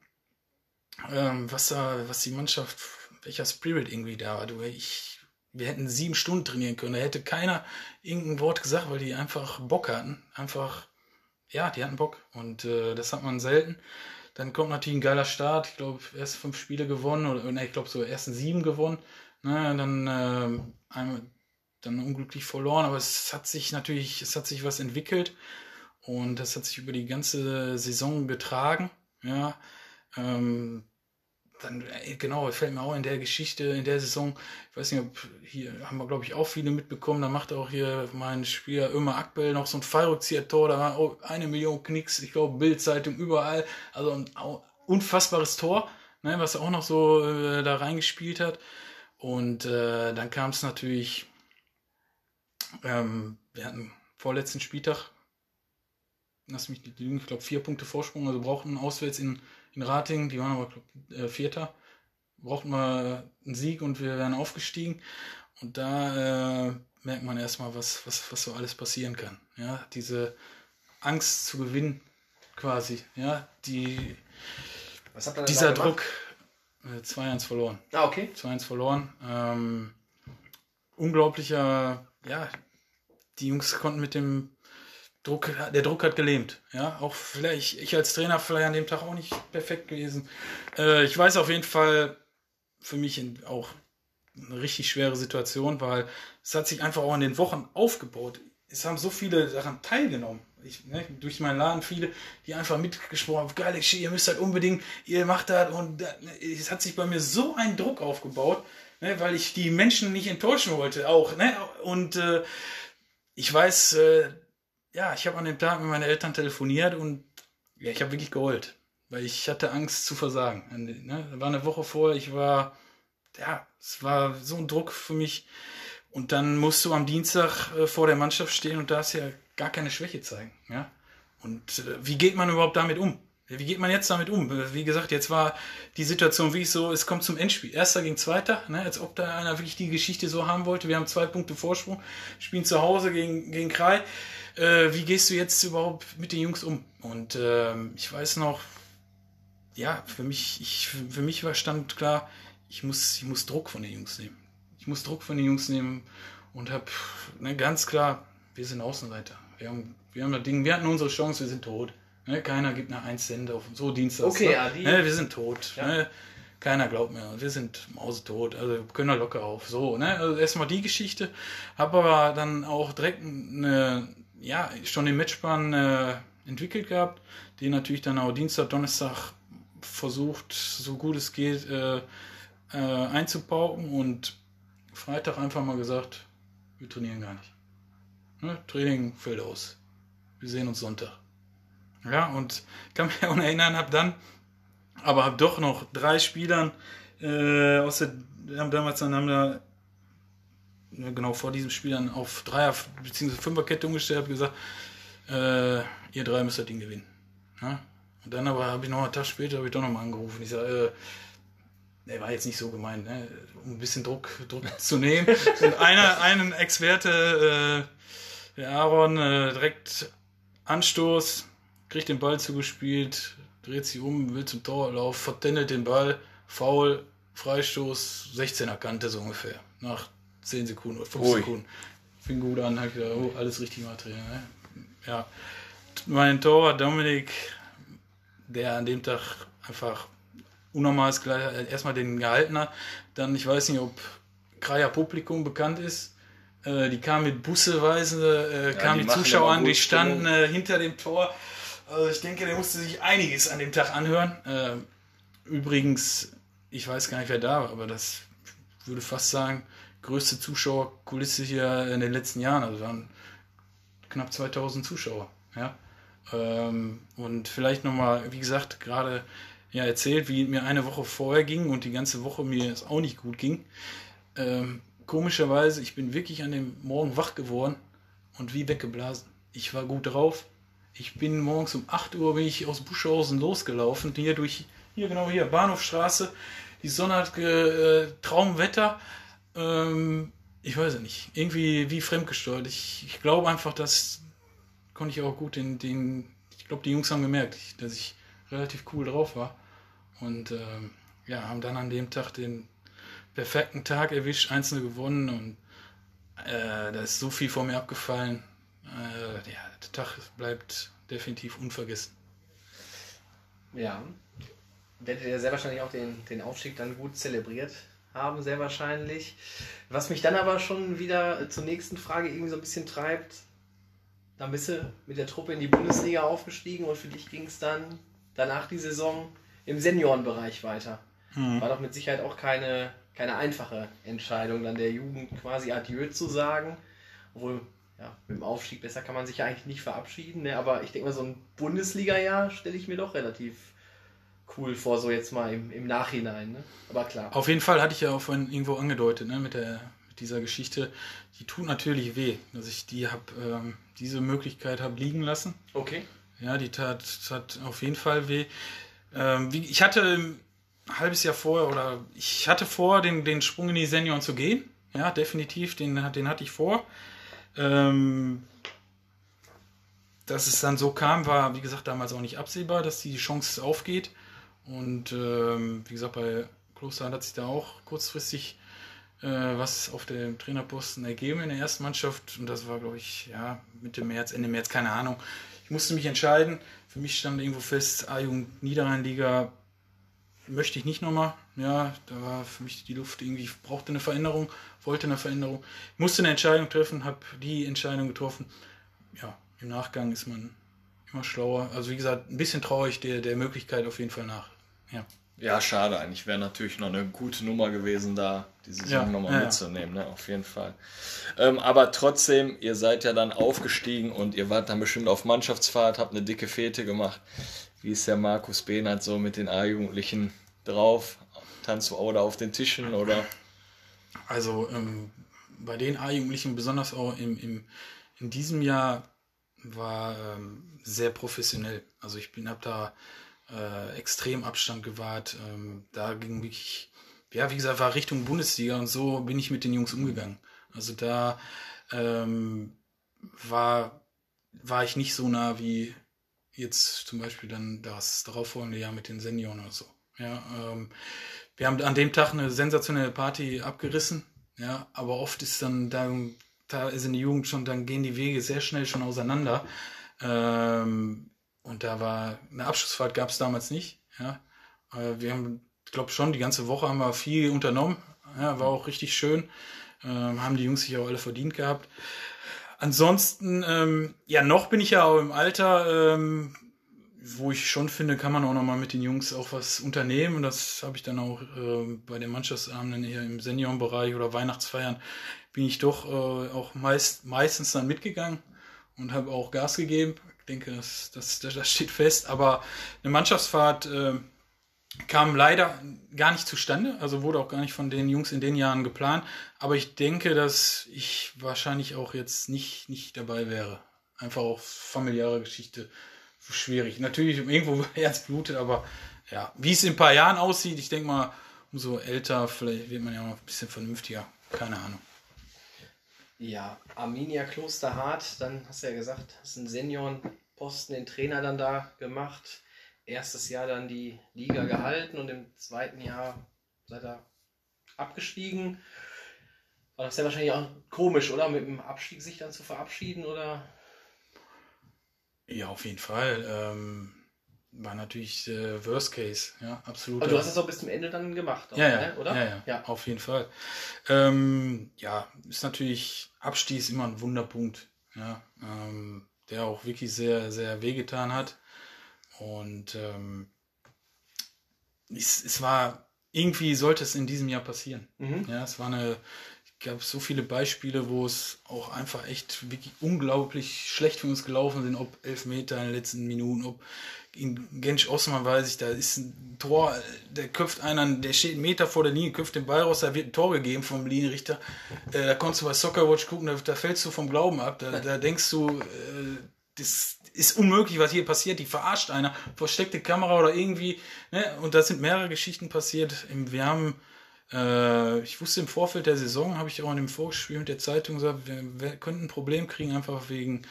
ähm, was da, was die Mannschaft, welcher Spirit irgendwie da war. Du, ich, wir hätten sieben Stunden trainieren können. Da hätte keiner irgendein Wort gesagt, weil die einfach Bock hatten. Einfach, ja, die hatten Bock. Und äh, das hat man selten. Dann kommt natürlich ein geiler Start. Ich glaube, erst fünf Spiele gewonnen oder ne, ich glaube so ersten sieben gewonnen. Ne, dann äh, einmal dann unglücklich verloren, aber es hat sich natürlich, es hat sich was entwickelt und das hat sich über die ganze Saison getragen. Ja, ähm, dann, genau, fällt mir auch in der Geschichte, in der Saison, ich weiß nicht, ob hier haben wir, glaube ich, auch viele mitbekommen, da macht auch hier mein Spieler Ömer Akbel noch so ein Fallrückzieher-Tor, da war auch eine Million Knicks, ich glaube, Bildzeitung überall, also ein unfassbares Tor, ne, was auch noch so äh, da reingespielt hat. Und äh, dann kam es natürlich, ähm, wir hatten vorletzten Spieltag, lass mich nicht lügen, ich glaube, vier Punkte Vorsprung, also brauchten auswärts in in Rating, die waren aber glaub, äh, Vierter. Brauchten wir einen Sieg und wir wären aufgestiegen. Und da äh, merkt man erstmal, was, was, was so alles passieren kann. Ja, diese Angst zu gewinnen, quasi. Ja, die, dieser Druck. Äh, 2-1 verloren. Ah, okay. 2-1 verloren. Ähm, unglaublicher, ja, die Jungs konnten mit dem Druck, der Druck hat gelähmt. Ja, auch vielleicht, ich als Trainer vielleicht an dem Tag auch nicht perfekt gewesen. Äh, ich weiß auf jeden Fall für mich auch eine richtig schwere Situation, weil es hat sich einfach auch in den Wochen aufgebaut. Es haben so viele daran teilgenommen. Ich, ne, durch meinen Laden viele, die einfach mitgesprochen haben, geil, ihr müsst halt unbedingt, ihr macht das und es hat sich bei mir so ein Druck aufgebaut, ne, weil ich die Menschen nicht enttäuschen wollte auch. Ne, und äh, ich weiß, äh, ja, ich habe an dem Tag mit meinen Eltern telefoniert und ja, ich habe wirklich geheult, weil ich hatte Angst zu versagen. Ne? War eine Woche vorher, ich war, ja, es war so ein Druck für mich. Und dann musst du am Dienstag äh, vor der Mannschaft stehen und darfst ja gar keine Schwäche zeigen. Ja? Und äh, wie geht man überhaupt damit um? Wie geht man jetzt damit um? Wie gesagt, jetzt war die Situation wie so, es kommt zum Endspiel. Erster gegen Zweiter, ne, als ob da einer wirklich die Geschichte so haben wollte. Wir haben zwei Punkte Vorsprung, spielen zu Hause gegen, gegen Krai äh, wie gehst du jetzt überhaupt mit den Jungs um? Und äh, ich weiß noch, ja, für mich, ich, für mich war stand klar, ich muss, ich muss Druck von den Jungs nehmen. Ich muss Druck von den Jungs nehmen und habe ne, ganz klar, wir sind Außenseiter. Wir haben, wir haben das Ding, wir hatten unsere Chance, wir sind tot. Ne, keiner gibt eine 1 Cent auf so Dienstag. Okay, ja, die, ne, wir sind tot. Ja. Ne, keiner glaubt mehr. Wir sind mausetot. Also können wir locker auf. So, ne? Also erstmal die Geschichte. Habe aber dann auch direkt eine, ja, schon den Matchplan äh, entwickelt gehabt, den natürlich dann auch Dienstag, Donnerstag versucht, so gut es geht, äh, äh, einzupauken und Freitag einfach mal gesagt, wir trainieren gar nicht. Ne? Training fällt aus. Wir sehen uns Sonntag. Ja, und kann mich (laughs) auch erinnern, habe dann, aber habe doch noch drei Spielern äh, aus der, haben damals dann haben da genau vor diesem Spiel dann auf Dreier- bzw. Fünferkette umgestellt, habe gesagt, äh, ihr drei müsst das Ding gewinnen. Ja? Und dann aber habe ich noch einen Tag später habe ich doch nochmal angerufen. Ich sage, äh, er war jetzt nicht so gemeint, ne? um ein bisschen Druck, Druck (laughs) zu nehmen. Und einer, einen Ex-Werte, äh, der Aaron, äh, direkt Anstoß, kriegt den Ball zugespielt, dreht sich um, will zum Torlauf, vertändelt den Ball, Foul, Freistoß, 16er Kante so ungefähr. Nach 10 Sekunden oder 5 Ui. Sekunden. Fing gut an, hab gedacht, oh, alles richtig. Trainer, Ne? Ja. Mein Torwart Dominik, der an dem Tag einfach unnormal ist, gleich, äh, erstmal den gehalten hat. Dann, ich weiß nicht, ob Kraja Publikum bekannt ist. Äh, die kamen mit busseweise, äh, kamen die die, Zuschauer an, die standen äh, hinter dem Tor. Also ich denke, der musste sich einiges an dem Tag anhören. Äh, übrigens, ich weiß gar nicht, wer da war, aber das würde fast sagen, größte Zuschauerkulisse hier in den letzten Jahren. Also waren knapp 2000 Zuschauer. Ja? Ähm, und vielleicht nochmal, wie gesagt, gerade ja, erzählt, wie mir eine Woche vorher ging und die ganze Woche mir es auch nicht gut ging. Ähm, komischerweise, ich bin wirklich an dem Morgen wach geworden und wie weggeblasen. Ich war gut drauf. Ich bin morgens um 8 Uhr bin ich aus Buschhausen losgelaufen, hier durch, hier genau hier, Bahnhofstraße. Die Sonne hat äh, Traumwetter. Ähm, ich weiß es nicht. Irgendwie wie fremdgesteuert. Ich, ich glaube einfach, dass konnte ich auch gut den, den ich glaube, die Jungs haben gemerkt, dass ich relativ cool drauf war. Und ähm, ja, haben dann an dem Tag den perfekten Tag erwischt, einzelne gewonnen und äh, da ist so viel vor mir abgefallen. Äh, ja, der Tag bleibt definitiv unvergessen. Ja. Werdet ihr sehr wahrscheinlich auch den, den Aufstieg dann gut zelebriert haben, sehr wahrscheinlich. Was mich dann aber schon wieder zur nächsten Frage irgendwie so ein bisschen treibt, dann bist du mit der Truppe in die Bundesliga aufgestiegen und für dich ging es dann danach die Saison im Seniorenbereich weiter. War doch mit Sicherheit auch keine, keine einfache Entscheidung, dann der Jugend quasi Adieu zu sagen. Obwohl, ja, mit dem Aufstieg besser kann man sich ja eigentlich nicht verabschieden. Ne? Aber ich denke mal, so ein Bundesliga-Jahr stelle ich mir doch relativ cool vor, so jetzt mal im, im Nachhinein. Ne? Aber klar. Auf jeden Fall hatte ich ja auch vorhin irgendwo angedeutet, ne, mit, der, mit dieser Geschichte. Die tut natürlich weh, dass ich die hab, ähm, diese Möglichkeit habe liegen lassen. Okay. Ja, die tat, tat auf jeden Fall weh. Ähm, wie, ich hatte ein halbes Jahr vorher oder ich hatte vor, den, den Sprung in die Senioren zu gehen. Ja, definitiv, den, den hatte ich vor. Ähm, dass es dann so kam, war, wie gesagt, damals auch nicht absehbar, dass die Chance aufgeht. Und ähm, wie gesagt, bei Kloster hat sich da auch kurzfristig äh, was auf dem Trainerposten ergeben in der ersten Mannschaft. Und das war, glaube ich, ja, Mitte März, Ende März, keine Ahnung. Ich musste mich entscheiden. Für mich stand irgendwo fest, A-Jugend Niederrhein-Liga möchte ich nicht nochmal. Ja, da war für mich die Luft irgendwie, ich brauchte eine Veränderung, wollte eine Veränderung. musste eine Entscheidung treffen, habe die Entscheidung getroffen. Ja, im Nachgang ist man immer schlauer. Also wie gesagt, ein bisschen traue ich der, der Möglichkeit auf jeden Fall nach. Ja. Ja, schade eigentlich. Wäre natürlich noch eine gute Nummer gewesen, da die Saison Ja, nochmal ja, mitzunehmen, ne? auf jeden Fall. Ähm, aber trotzdem, ihr seid ja dann aufgestiegen und ihr wart dann bestimmt auf Mannschaftsfahrt, habt eine dicke Fete gemacht. Wie ist der Markus Behnert so mit den A-Jugendlichen drauf? Tanzt du auch da auf den Tischen oder? Also ähm, bei den A-Jugendlichen, besonders auch im, im, in diesem Jahr, war ähm, sehr professionell. Also ich bin habe da äh, extrem Abstand gewahrt. Ähm, da ging wirklich, ja, wie gesagt, war Richtung Bundesliga und so bin ich mit den Jungs umgegangen. Also da ähm, war, war ich nicht so nah wie jetzt zum Beispiel dann das darauffolgende Jahr mit den Senioren oder so. Ja, ähm, wir haben an dem Tag eine sensationelle Party abgerissen, ja, aber oft ist dann da, da ist in der Jugend schon, dann gehen die Wege sehr schnell schon auseinander. Ähm, und da war eine Abschlussfahrt gab es damals nicht. Ja, äh, wir haben, glaube schon, die ganze Woche haben wir viel unternommen. Ja, war auch richtig schön. Ähm, haben die Jungs sich auch alle verdient gehabt. Ansonsten, ähm, ja, noch bin ich ja auch im Alter, ähm, wo ich schon finde, kann man auch noch mal mit den Jungs auch was unternehmen. Und das habe ich dann auch äh, bei den Mannschaftsabenden hier im Seniorenbereich oder Weihnachtsfeiern, bin ich doch äh, auch meist, meistens dann mitgegangen und habe auch Gas gegeben. Ich denke, das, das, das, das steht fest. Aber eine Mannschaftsfahrt äh, kam leider gar nicht zustande, also wurde auch gar nicht von den Jungs in den Jahren geplant. Aber ich denke, dass ich wahrscheinlich auch jetzt nicht, nicht dabei wäre. Einfach auch familiäre Geschichte schwierig. Natürlich irgendwo (laughs) Herz blutet, aber ja, wie es in ein paar Jahren aussieht, ich denke mal, umso älter, vielleicht wird man ja auch ein bisschen vernünftiger. Keine Ahnung. Ja, Arminia Klosterhardt, dann hast du ja gesagt, hast einen Seniorenposten, den Trainer dann da gemacht. Erstes Jahr dann die Liga gehalten und im zweiten Jahr seid ihr abgestiegen. War das ja wahrscheinlich auch komisch, oder? Mit dem Abstieg sich dann zu verabschieden, oder? Ja, auf jeden Fall. Ähm, war natürlich äh, Worst Case, ja, absolut. Aber du hast es auch bis zum Ende dann gemacht, auch, ja, ja, ne? oder? Ja, ja, ja, auf jeden Fall. Ähm, ja, ist natürlich, Abstieg ist immer ein Wunderpunkt, ja, ähm, der auch wirklich sehr, sehr wehgetan hat. Und ähm, es, es war, irgendwie sollte es in diesem Jahr passieren. Mhm. Ja, es war eine, gab so viele Beispiele, wo es auch einfach echt wirklich unglaublich schlecht für uns gelaufen sind, ob Elfmeter in den letzten Minuten, ob in Gensch Osman weiß ich, da ist ein Tor, der köpft einer, der steht einen Meter vor der Linie, köpft den Ball raus, da wird ein Tor gegeben vom Linienrichter. Äh, da konntest du bei Soccerwatch gucken, da, da fällst du vom Glauben ab. Da, da denkst du, äh, das ist unmöglich, was hier passiert. Die verarscht einer, versteckte Kamera oder irgendwie. Ne? Und da sind mehrere Geschichten passiert. Wir haben äh, ich wusste im Vorfeld der Saison, habe ich auch in dem Vorspiel mit der Zeitung gesagt, wir, wir könnten ein Problem kriegen, einfach wegen,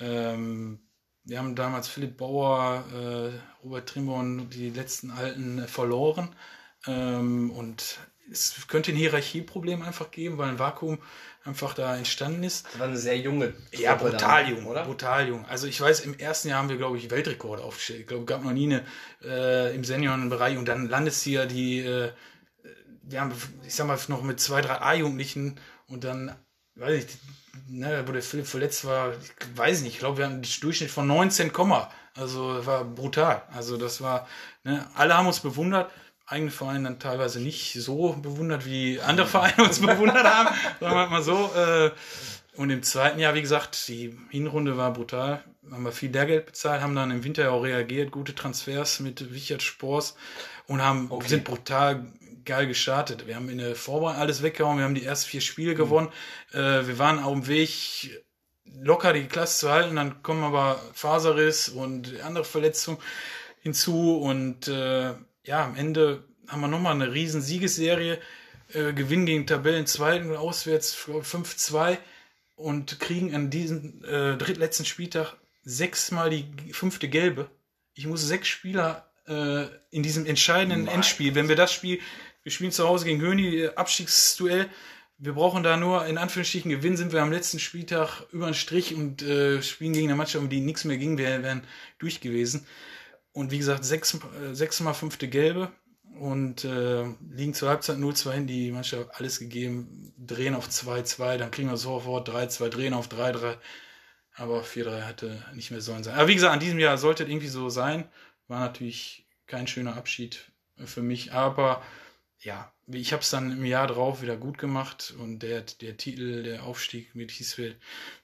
ähm, wir haben damals Philipp Bauer, äh, Robert Trimborn, die letzten Alten äh, verloren. Ähm, und es könnte ein Hierarchieproblem einfach geben, weil ein Vakuum einfach da entstanden ist. Das war eine sehr junge Ja, brutal jung, oder? brutal jung. Also ich weiß, im ersten Jahr haben wir, glaube ich, Weltrekord aufgestellt. Ich glaube, es gab noch nie eine äh, im Seniorenbereich und dann Landesliga, die, äh, wir haben, ich sag mal, noch mit zwei, drei A-Jugendlichen und dann, weiß ich, ne, wo der Philipp verletzt war, ich weiß nicht, ich glaube, wir hatten einen Durchschnitt von 19, Komma. also war brutal. Also das war, ne, alle haben uns bewundert eigene Vereine dann teilweise nicht so bewundert, wie andere Vereine uns bewundert haben, (laughs) sagen wir mal so. Äh, und im zweiten Jahr, wie gesagt, die Hinrunde war brutal. Haben wir viel Lehrgeld bezahlt, haben dann im Winter auch reagiert, gute Transfers mit Wichert Spors und haben, Okay. sind brutal geil gestartet. Wir haben in der Vorbereitung alles weggehauen, wir haben die ersten vier Spiele gewonnen. Äh, wir waren auf dem Weg, locker die Klasse zu halten, dann kommen aber Faserriss und andere Verletzungen hinzu und äh, ja, am Ende haben wir nochmal eine riesen Siegesserie, äh, Gewinn gegen Tabellenzweiten auswärts ich glaube, 5-2 und kriegen an diesem äh, drittletzten Spieltag sechsmal die fünfte Gelbe. Ich muss sechs Spieler äh, in diesem entscheidenden Endspiel, wenn wir das Spiel, wir spielen zu Hause gegen Höni, äh, Abstiegsduell, wir brauchen da nur in Anführungsstrichen Gewinn, sind wir am letzten Spieltag über den Strich und äh, spielen gegen eine Mannschaft, um die nichts mehr ging, wir wären durch gewesen. Und wie gesagt, sechs, äh, sechsmal fünfte Gelbe und äh, liegen zur Halbzeit 0-2 hin, die Mannschaft hat alles gegeben, drehen auf 2-2, dann kriegen wir sofort 3-2, drehen auf 3-3. Aber 4-3 hatte nicht mehr sollen sein. Aber wie gesagt, an diesem Jahr sollte es irgendwie so sein. War natürlich kein schöner Abschied für mich, aber ja, ich habe es dann im Jahr drauf wieder gut gemacht und der, der Titel, der Aufstieg mit Hiesfeld,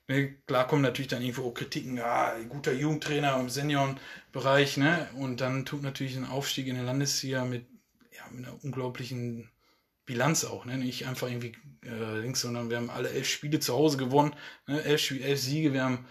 ne, klar kommen natürlich dann irgendwo Kritiken, ja, guter Jugendtrainer im Seniorenbereich, ne, und dann tut natürlich ein Aufstieg in der Landesliga mit, ja, mit einer unglaublichen Bilanz auch, ne, nicht einfach irgendwie äh, links, sondern wir haben alle elf Spiele zu Hause gewonnen, ne, elf, elf Siege, wir haben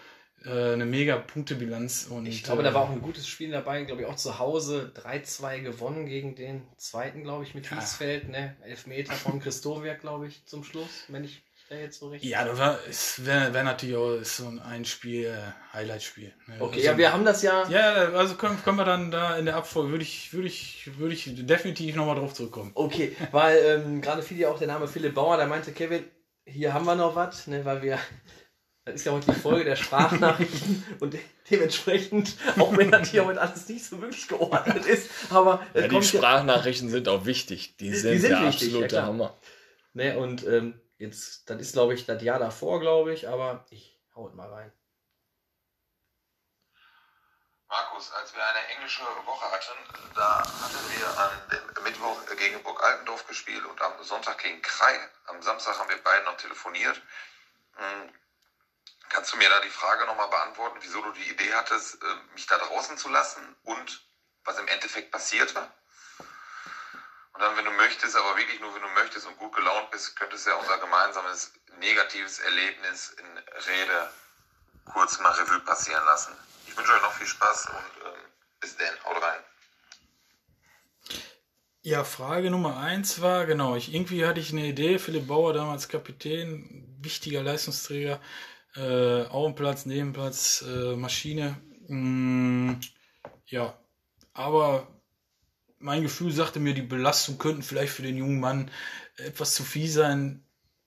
eine mega Punktebilanz und Ich glaube, äh, da war auch ein gutes Spiel dabei, glaube ich, auch zu Hause 3-2 gewonnen gegen den zweiten, glaube ich, mit Ja. Hiesfeld, ne? Elfmeter von Christowiak, glaube ich, zum Schluss, wenn ich da jetzt so richtig. Ja, das war, es wäre wär natürlich auch so ein, ein Spiel, äh, Highlight-Spiel. ne. Okay, also, ja, wir haben das ja. Ja, also können, können wir dann da in der Abfolge, würde ich, würde ich, würde ich definitiv nochmal drauf zurückkommen. Okay, weil ähm, gerade fiel ja auch der Name Philipp Bauer, da meinte Kevin, hier haben wir noch was, ne, weil wir, das ist ja heute die Folge der Sprachnachrichten (laughs) und de dementsprechend, auch wenn das hier heute alles nicht so wirklich geordnet ist, aber Ja, die kommt ja, Sprachnachrichten sind auch wichtig. Die sind, sind der wichtig, ja, absolute klar. Hammer. ne, und ähm, jetzt, das ist glaube ich das Jahr davor, glaube ich, aber ich hau mal rein. Markus, als wir eine englische Woche hatten, da hatten wir an dem Mittwoch gegen Burg Altendorf gespielt und am Sonntag gegen Krei. Am Samstag haben wir beide noch telefoniert. Hm, Kannst du mir da die Frage nochmal beantworten, wieso du die Idee hattest, äh, mich da draußen zu lassen und was im Endeffekt passierte? Und dann, wenn du möchtest, aber wirklich nur wenn du möchtest und gut gelaunt bist, könntest du ja unser gemeinsames negatives Erlebnis in Rede kurz mal Revue passieren lassen. Ich wünsche euch noch viel Spaß und ähm, bis dann. Haut rein. Ja, Frage Nummer eins war, genau, ich, irgendwie hatte ich eine Idee, Philipp Bauer damals Kapitän, wichtiger Leistungsträger, äh, Augenplatz, Nebenplatz, äh, Maschine. Mm, ja, aber mein Gefühl sagte mir, die Belastung könnten vielleicht für den jungen Mann etwas zu viel sein.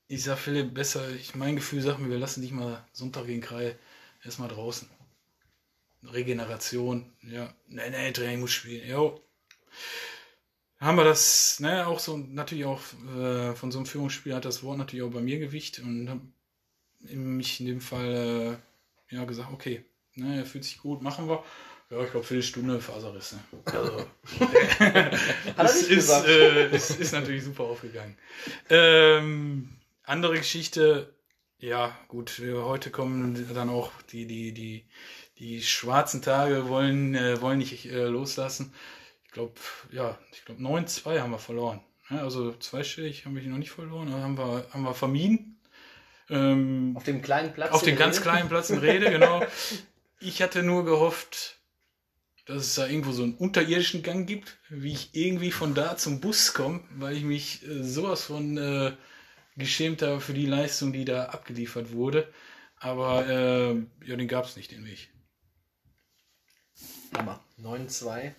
Ich sag Philipp, besser, ich, mein Gefühl sagt mir, wir lassen dich mal Sonntag gegen Krei erstmal draußen. Regeneration, ja, nee, nee, Training muss spielen, jo. Haben wir das, ne, auch so, natürlich auch äh, von so einem Führungsspiel hat das Wort natürlich auch bei mir Gewicht und mich in dem Fall, äh, ja, gesagt, okay, ne, er fühlt sich gut, machen wir. Ja, ich glaube, Viertelstunde Faserriss. Ne? Also, (laughs) (laughs) er ist, äh, ist, ist natürlich super aufgegangen. Ähm, andere Geschichte, ja, gut, wir, heute kommen dann auch die, die, die, die schwarzen Tage wollen, äh, wollen nicht äh, loslassen. Ich glaube, ja, ich glaube, 9-2 haben wir verloren. Ja, also zweistellig haben wir noch nicht verloren, aber haben wir, haben wir vermieden. Ähm, Auf dem kleinen Platz. auf dem ganz Rede. kleinen Platz in Rede, genau. (laughs) Ich hatte nur gehofft, dass es da irgendwo so einen unterirdischen Gang gibt, wie ich irgendwie von da zum Bus komme, weil ich mich äh, sowas von äh, geschämt habe für die Leistung, die da abgeliefert wurde. Aber äh, ja, den gab es nicht, den Weg. Hammer. 9-2.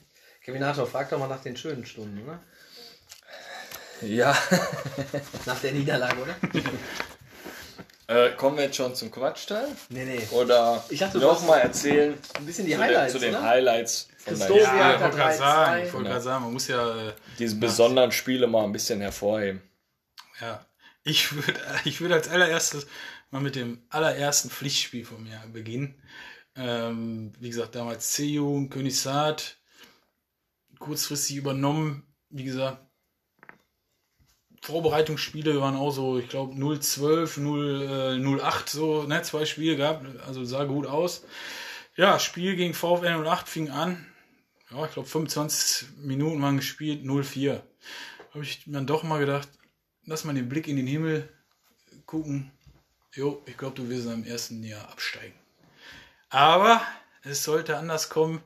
Kevinator, frag doch mal nach den schönen Stunden, oder? Ja, Nach der Niederlage, oder? (laughs) äh, kommen wir jetzt schon zum Quatschteil? Nee, nee. Oder Ich dachte, du nochmal hast erzählen Ein bisschen die zu, den- Highlights, zu den? Highlights von Ja, ich wollte gerade 3-2. sagen, ich wollte Ja. gerade sagen, man muss ja, äh, diese besonderen Spiele mal ein bisschen hervorheben. ja, ich würde ich würd als allererstes mal mit dem allerersten Pflichtspiel von mir beginnen. Ähm, wie gesagt, damals C-Jugend, Königshardt, kurzfristig übernommen. Wie gesagt, Vorbereitungsspiele waren auch so, ich glaube 0-12, 0, äh, 08, so, ne, zwei Spiele gehabt, also sah gut aus. Ja, Spiel gegen VfL 08 fing an. Ja, ich glaube 25 Minuten waren gespielt, 0-4. Habe ich dann doch mal gedacht, lass mal den Blick in den Himmel gucken. Jo, ich glaube, du wirst im ersten Jahr absteigen. Aber es sollte anders kommen.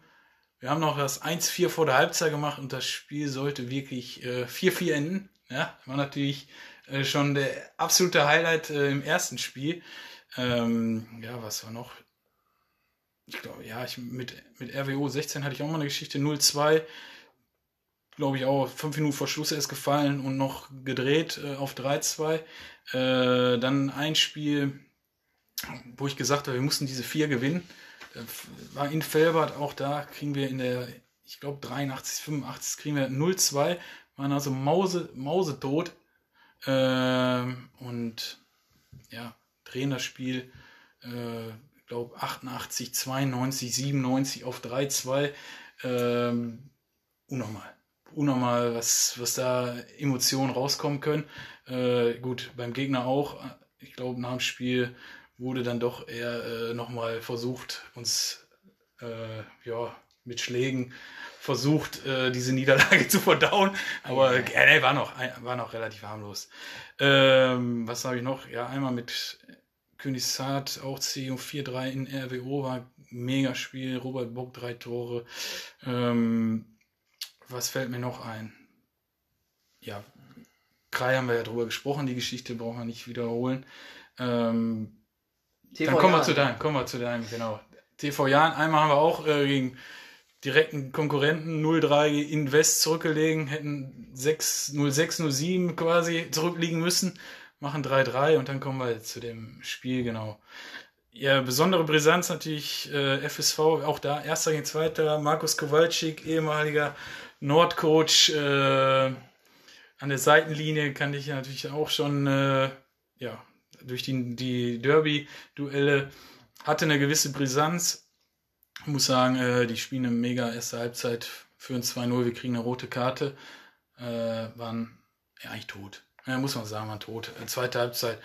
Wir haben noch das 1-4 vor der Halbzeit gemacht und das Spiel sollte wirklich äh, 4-4 enden. Ja, war natürlich äh, schon der absolute Highlight äh, im ersten Spiel. Ähm, ja, was war noch? Ich glaube, ja, ich, mit, mit RWO 16 hatte ich auch mal eine Geschichte 0-2. Glaube ich auch, fünf Minuten vor Schluss erst gefallen und noch gedreht äh, auf 3-2. Äh, dann ein Spiel, wo ich gesagt habe, wir mussten diese vier gewinnen. War in Felbert auch da, kriegen wir in der, ich glaube 83, 85, kriegen wir 0-2, waren also Mause, mausetot. Ähm, und ja, drehen das Spiel, äh, glaube 88, 92, 97 auf 3-2. Ähm, unnormal. Unnormal, was, was da Emotionen rauskommen können. Äh, gut, beim Gegner auch. Ich glaube, nach dem Spiel wurde dann doch eher äh, nochmal versucht, uns äh, ja, mit Schlägen versucht, äh, diese Niederlage (laughs) zu verdauen. Aber äh, nee, war, noch, war noch relativ harmlos. Ähm, was habe ich noch? Ja, einmal mit Königshardt, auch CU 4-3 in RWO, war mega Spiel. Robert Bock, drei Tore. Ähm, was fällt mir noch ein? Ja, Krei haben wir ja drüber gesprochen, die Geschichte brauchen wir nicht wiederholen. Ähm, dann kommen wir zu deinem, kommen wir zu deinem, genau. TV Jahren, einmal haben wir auch äh, gegen direkten Konkurrenten 0-3 in West zurückgelegen, hätten 6, 0-6, 0-7 quasi zurückliegen müssen, machen 3-3 und dann kommen wir zu dem Spiel, genau. Ja, besondere Brisanz natürlich äh, FSV, auch da erster gegen zweiter, Markus Kowalczyk, ehemaliger Nordcoach, äh, an der Seitenlinie kann ich natürlich auch schon, äh, ja, durch die, die Derby-Duelle hatte eine gewisse Brisanz. Ich muss sagen, äh, die spielen eine mega erste Halbzeit, führen 2-0, wir kriegen eine rote Karte, äh, waren ja, eigentlich tot. Ja, muss man sagen, waren tot. Äh, zweite Halbzeit,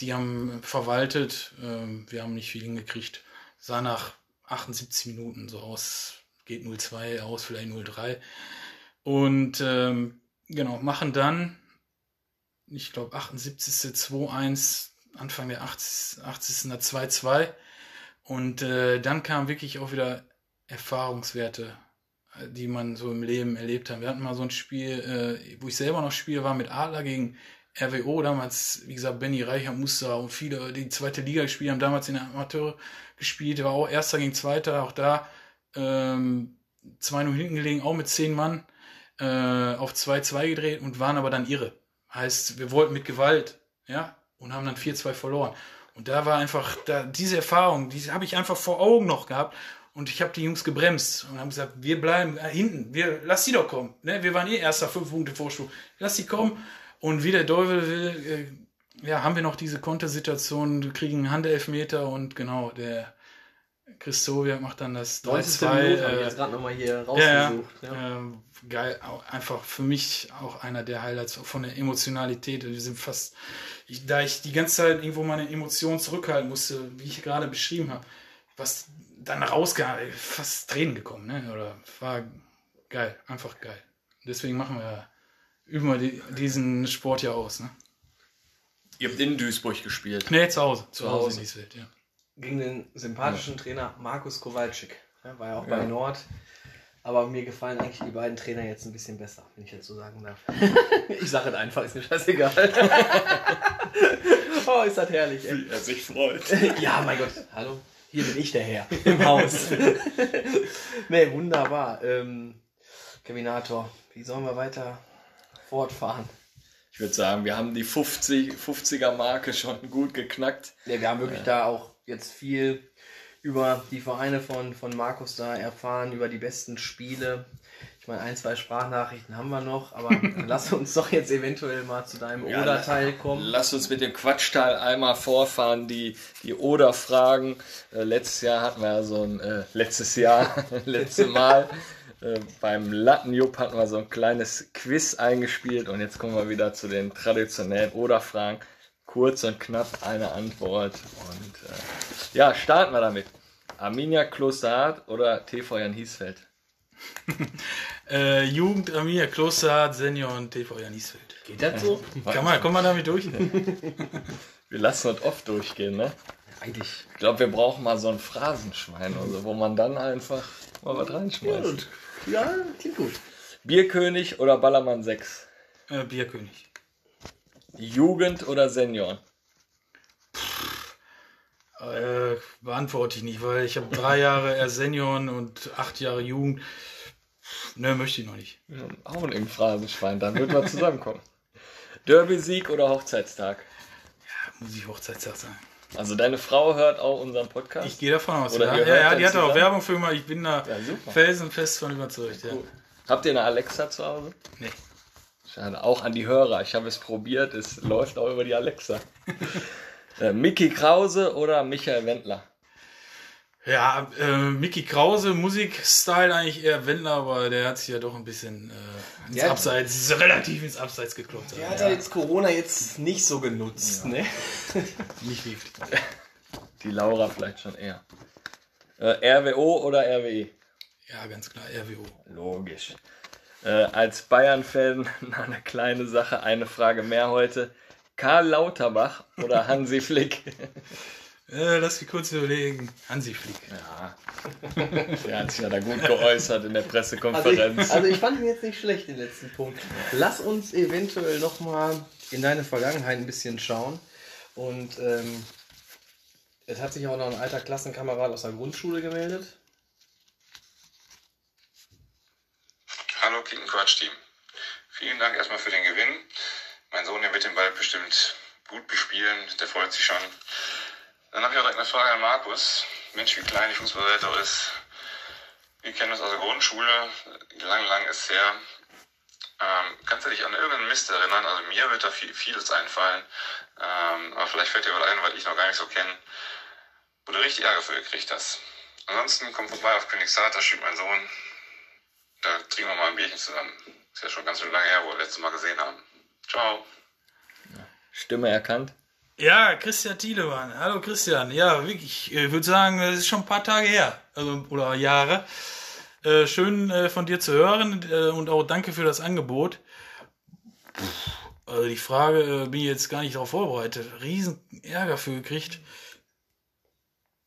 die haben verwaltet, äh, wir haben nicht viel hingekriegt. Sah nach 78 Minuten so aus, geht 0-2 aus, vielleicht 0-3. Und ähm, genau, machen dann, ich glaube, 78. 2-1, Anfang der 80. 80. 2-2. Und äh, dann kamen wirklich auch wieder Erfahrungswerte, äh, die man so im Leben erlebt hat. Wir hatten mal so ein Spiel, äh, wo ich selber noch spiele, war mit Adler gegen RWO. Damals, wie gesagt, Benny Reicher, Muster und viele, die zweite Liga gespielt haben, damals in der Amateur gespielt, war auch Erster gegen Zweiter, auch da ähm, 2-0 hinten gelegen, auch mit zehn Mann äh, auf 2-2 gedreht und waren aber dann irre. Heißt, wir wollten mit Gewalt, ja, und haben dann 4-2 verloren. Und da war einfach, da, diese Erfahrung, die habe ich einfach vor Augen noch gehabt. Und ich habe die Jungs gebremst und haben gesagt, wir bleiben äh, hinten, wir, lass sie doch kommen. Ne? Wir waren eh erster, fünf Punkte Vorsprung. Lass sie kommen. Und wie der Teufel will, äh, ja, haben wir noch diese Kontersituation, wir kriegen einen Handelfmeter und genau, der Christoviak macht dann das 3-2. 3-2. Minute, habe ich Äh, jetzt gerade nochmal hier ja, ja. rausgesucht. Ja. Ähm, geil, auch einfach für mich auch einer der Highlights von der Emotionalität. Wir sind fast, ich, da ich die ganze Zeit irgendwo meine Emotionen zurückhalten musste, wie ich gerade beschrieben habe, was dann rausgegangen, fast Tränen gekommen, ne? Oder war geil, einfach geil. Deswegen machen wir, üben wir die, diesen Sport ja aus, ne? Ihr habt in Duisburg gespielt. Ne, zu Hause, zu, Zu Hause Hause. in Niesfeld, ja. Gegen den sympathischen Trainer Markus Kowalczyk. Ja, war ja auch Ja. bei Nord. Aber mir gefallen eigentlich die beiden Trainer jetzt ein bisschen besser, wenn ich jetzt so sagen darf. (laughs) ich sage es einfach, ist mir scheißegal. (laughs) oh, ist das herrlich, ey. Wie er sich freut. (laughs) Ja, mein Gott. Hallo, hier bin ich der Herr im Haus. nee, wunderbar. Ähm, Keminator, wie sollen wir weiter fortfahren? Ich würde sagen, wir haben die 50, 50er Marke schon gut geknackt. Ja, wir haben wirklich da auch jetzt viel über die Vereine von, von Markus da erfahren, über die besten Spiele. Ich meine, ein, zwei Sprachnachrichten haben wir noch, aber (laughs) lass uns doch jetzt eventuell mal zu deinem Ja, Oder-Teil kommen. Lass uns mit dem Quatschteil einmal vorfahren, die, die Oder-Fragen. Äh, letztes Jahr hatten wir ja so ein, äh, letztes Jahr, (laughs) letztes Mal, äh, beim Lattenjupp hatten wir so ein kleines Quiz eingespielt und jetzt kommen wir wieder zu den traditionellen Oder-Fragen. Kurz und knapp eine Antwort und äh, ja, starten wir damit. Arminia Klosterhardt oder TV Jan Hiesfeld? (laughs) Äh, Jugend, Arminia, Klosterhardt, Senior und TV Janisfeld. Geht das so? Kann man, kommt man damit durch? (laughs) Wir lassen das oft durchgehen, ne? Eigentlich. Ich glaube, wir brauchen mal so ein Phrasenschwein, also, wo man dann einfach mal was reinschmeißt. Ja, klingt gut. Bierkönig oder Ballermann 6? Äh, Bierkönig. Jugend oder Senioren? Äh, beantworte ich nicht, weil ich habe drei Jahre eher Senioren und acht Jahre Jugend. Ne, möchte ich noch nicht. Auch ein Phrasenschwein, dann wird man zusammenkommen. (laughs) Derby-Sieg oder Hochzeitstag? Muss ich Hochzeitstag sagen. Also deine Frau hört auch unseren Podcast? Ich gehe davon aus. Oder ja, ja, ja die hat auch? Werbung für immer. Ich bin da Ja, felsenfest von überzeugt. Ja. Cool. Habt ihr eine Alexa zu Hause? Nee. Schade, auch an die Hörer. Ich habe es probiert, es läuft auch über die Alexa. (laughs) äh, Mickey Krause oder Michael Wendler? Ja, äh, Mickey Krause, Musikstyle eigentlich eher Wendler, aber der hat sich ja doch ein bisschen äh, ins Ja. Abseits, relativ ins Abseits geklopft. Der hat ja jetzt Corona jetzt nicht so genutzt, ne? (laughs) Nicht wirklich. Die Laura vielleicht schon eher. Äh, RWO oder RWE? Ja, ganz klar, RWO. Logisch. Äh, als Bayern-Fan (laughs) eine kleine Sache, eine Frage mehr heute. Karl Lauterbach oder (laughs) Hansi Flick? Äh, lass mich kurz überlegen. Hansi Flick. Ja, (laughs) der hat sich ja da gut geäußert in der Also ich, Pressekonferenz. also ich fand ihn jetzt nicht schlecht, den letzten Punkt. Lass uns eventuell nochmal in deine Vergangenheit ein bisschen schauen. Und ähm, es hat sich auch noch ein alter Klassenkamerad aus der Grundschule gemeldet. Hallo Quatsch-Team. Vielen Dank erstmal für den Gewinn. Mein Sohn, der wird den Ball bestimmt gut bespielen, der freut sich schon. Dann habe ich auch direkt eine Frage an Markus. Mensch, wie klein die Fußballwelt auch ist. Wir kennen uns aus der Grundschule, lang, lang ist her. Ähm, kannst du dich an irgendeinen Mist erinnern? Also mir wird da viel, vieles einfallen. Ähm, aber vielleicht fällt dir was ein, weil ich noch gar nicht so kenne, wo du richtig Ärger für gekriegt hast. Ansonsten komm vorbei auf Königshardt, da spielt mein Sohn. Da trinken wir mal ein Bierchen zusammen. Ist ja schon ganz schön lange her, wo wir das letzte Mal gesehen haben. Ciao. Stimme erkannt. Ja, Christian Thielemann. Hallo Christian. Ja, wirklich, ich würde sagen, es ist schon ein paar Tage her. Also, oder Jahre. Äh, schön äh, von dir zu hören äh, und auch danke für das Angebot. Also die Frage äh, bin ich jetzt gar nicht darauf vorbereitet. Riesen Ärger für gekriegt.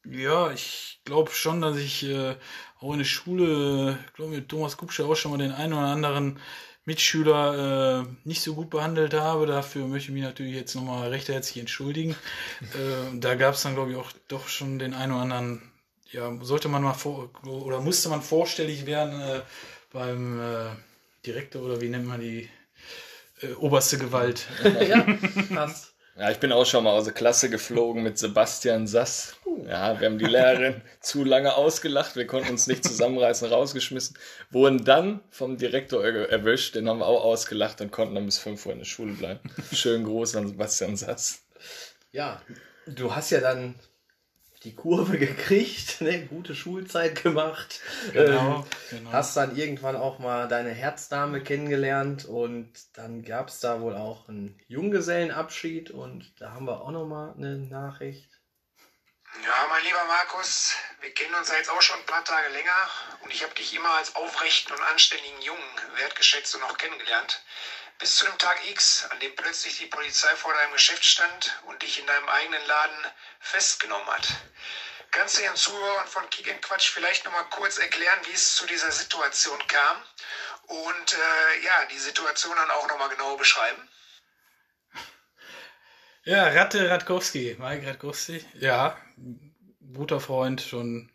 Ja, ich glaube schon, dass ich äh, auch in der Schule, glaube mit Thomas Kupscher auch schon mal den einen oder anderen Mitschüler äh, nicht so gut behandelt habe. Dafür möchte ich mich natürlich jetzt nochmal recht herzlich entschuldigen. äh, da gab es dann, glaube ich, auch doch schon den einen oder anderen, ja, sollte man mal vor oder musste man vorstellig werden äh, beim äh, Direktor oder wie nennt man die äh, oberste Gewalt. (laughs) ja, passt. Ja, ich bin auch schon mal aus der Klasse geflogen mit Sebastian Sass. Ja, wir haben die Lehrerin (laughs) zu lange ausgelacht, wir konnten uns nicht zusammenreißen, rausgeschmissen, wurden dann vom Direktor erwischt, den haben wir auch ausgelacht und konnten dann bis 5 Uhr in der Schule bleiben. Schönen Gruß an Sebastian Sass. Ja, du hast ja dann die Kurve (laughs) gekriegt, ne? gute Schulzeit gemacht. Genau, ähm, genau. Hast dann irgendwann auch mal deine Herzdame kennengelernt und dann gab es da wohl auch einen Junggesellenabschied und da haben wir auch noch mal eine Nachricht. Ja, mein lieber Markus, wir kennen uns ja jetzt auch schon ein paar Tage länger und ich habe dich immer als aufrechten und anständigen Jungen wertgeschätzt und auch kennengelernt. Bis zu dem Tag X, an dem plötzlich die Polizei vor deinem Geschäft stand und dich in deinem eigenen Laden festgenommen hat. Kannst du den Zuhörern von Kick Quatsch vielleicht nochmal kurz erklären, wie es zu dieser Situation kam und äh, ja, die Situation dann auch nochmal genau beschreiben? Ja, Ratte Radkowski, Mike Radkowski. Ja, guter Freund, schon,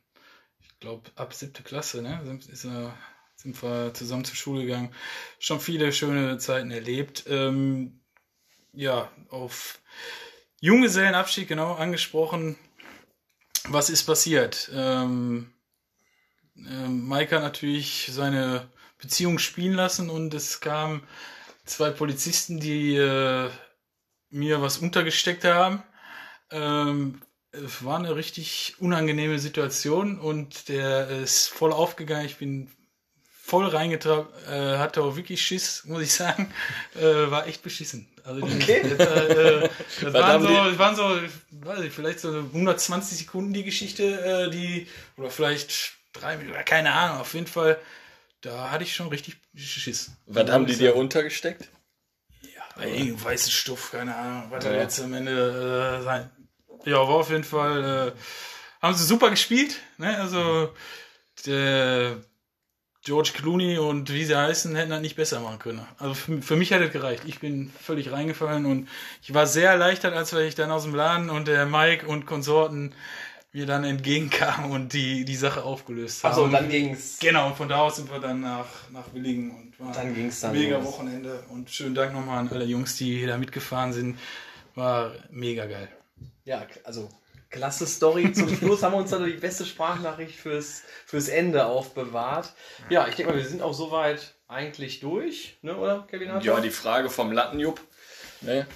ich glaube, ab siebte Klasse, ne? Ist er, sind wir zusammen zur Schule gegangen. Schon viele schöne Zeiten erlebt. Ähm, ja, auf Junggesellenabschied, genau, angesprochen. Was ist passiert? Ähm, Mike hat natürlich seine Beziehung spielen lassen und es kamen zwei Polizisten, die äh, mir was untergesteckt haben. Ähm, es war eine richtig unangenehme Situation und der ist voll aufgegangen. Ich bin voll reingetrabt, äh, hatte auch wirklich Schiss, (laughs) muss ich sagen. Äh, war echt beschissen. Also Okay. das, äh, das, (laughs) waren so, das waren so, weiß ich, vielleicht so 120 Sekunden die Geschichte, äh, die, oder vielleicht drei Minuten, oder keine Ahnung, auf jeden Fall, da hatte ich schon richtig Schiss. Was haben die dir untergesteckt? Ja, irgendein weißen Stoff, keine Ahnung, was Ja. da jetzt am Ende äh, sein. Ja, war auf jeden Fall, äh, haben sie super gespielt, ne? Also, der George Clooney und wie sie heißen, hätten das nicht besser machen können. Also für, für mich hat es gereicht. Ich bin völlig reingefallen und ich war sehr erleichtert, als ich dann aus dem Laden und der Mike und Konsorten mir dann entgegenkamen und die, die Sache aufgelöst haben. Achso, und dann ging's. Genau, und von da aus sind wir dann nach, nach Willingen und war Dann ging's dann mega los. Wochenende. Und schönen Dank nochmal an alle Jungs, die da mitgefahren sind. War mega geil. Ja, also klasse Story. Zum Schluss haben wir uns dann die beste Sprachnachricht fürs, fürs Ende aufbewahrt. Ja, ich denke mal, wir sind auch soweit eigentlich durch, ne, oder, Kevin? Hartmann? Ja, die Frage vom Lattenjupp, ne?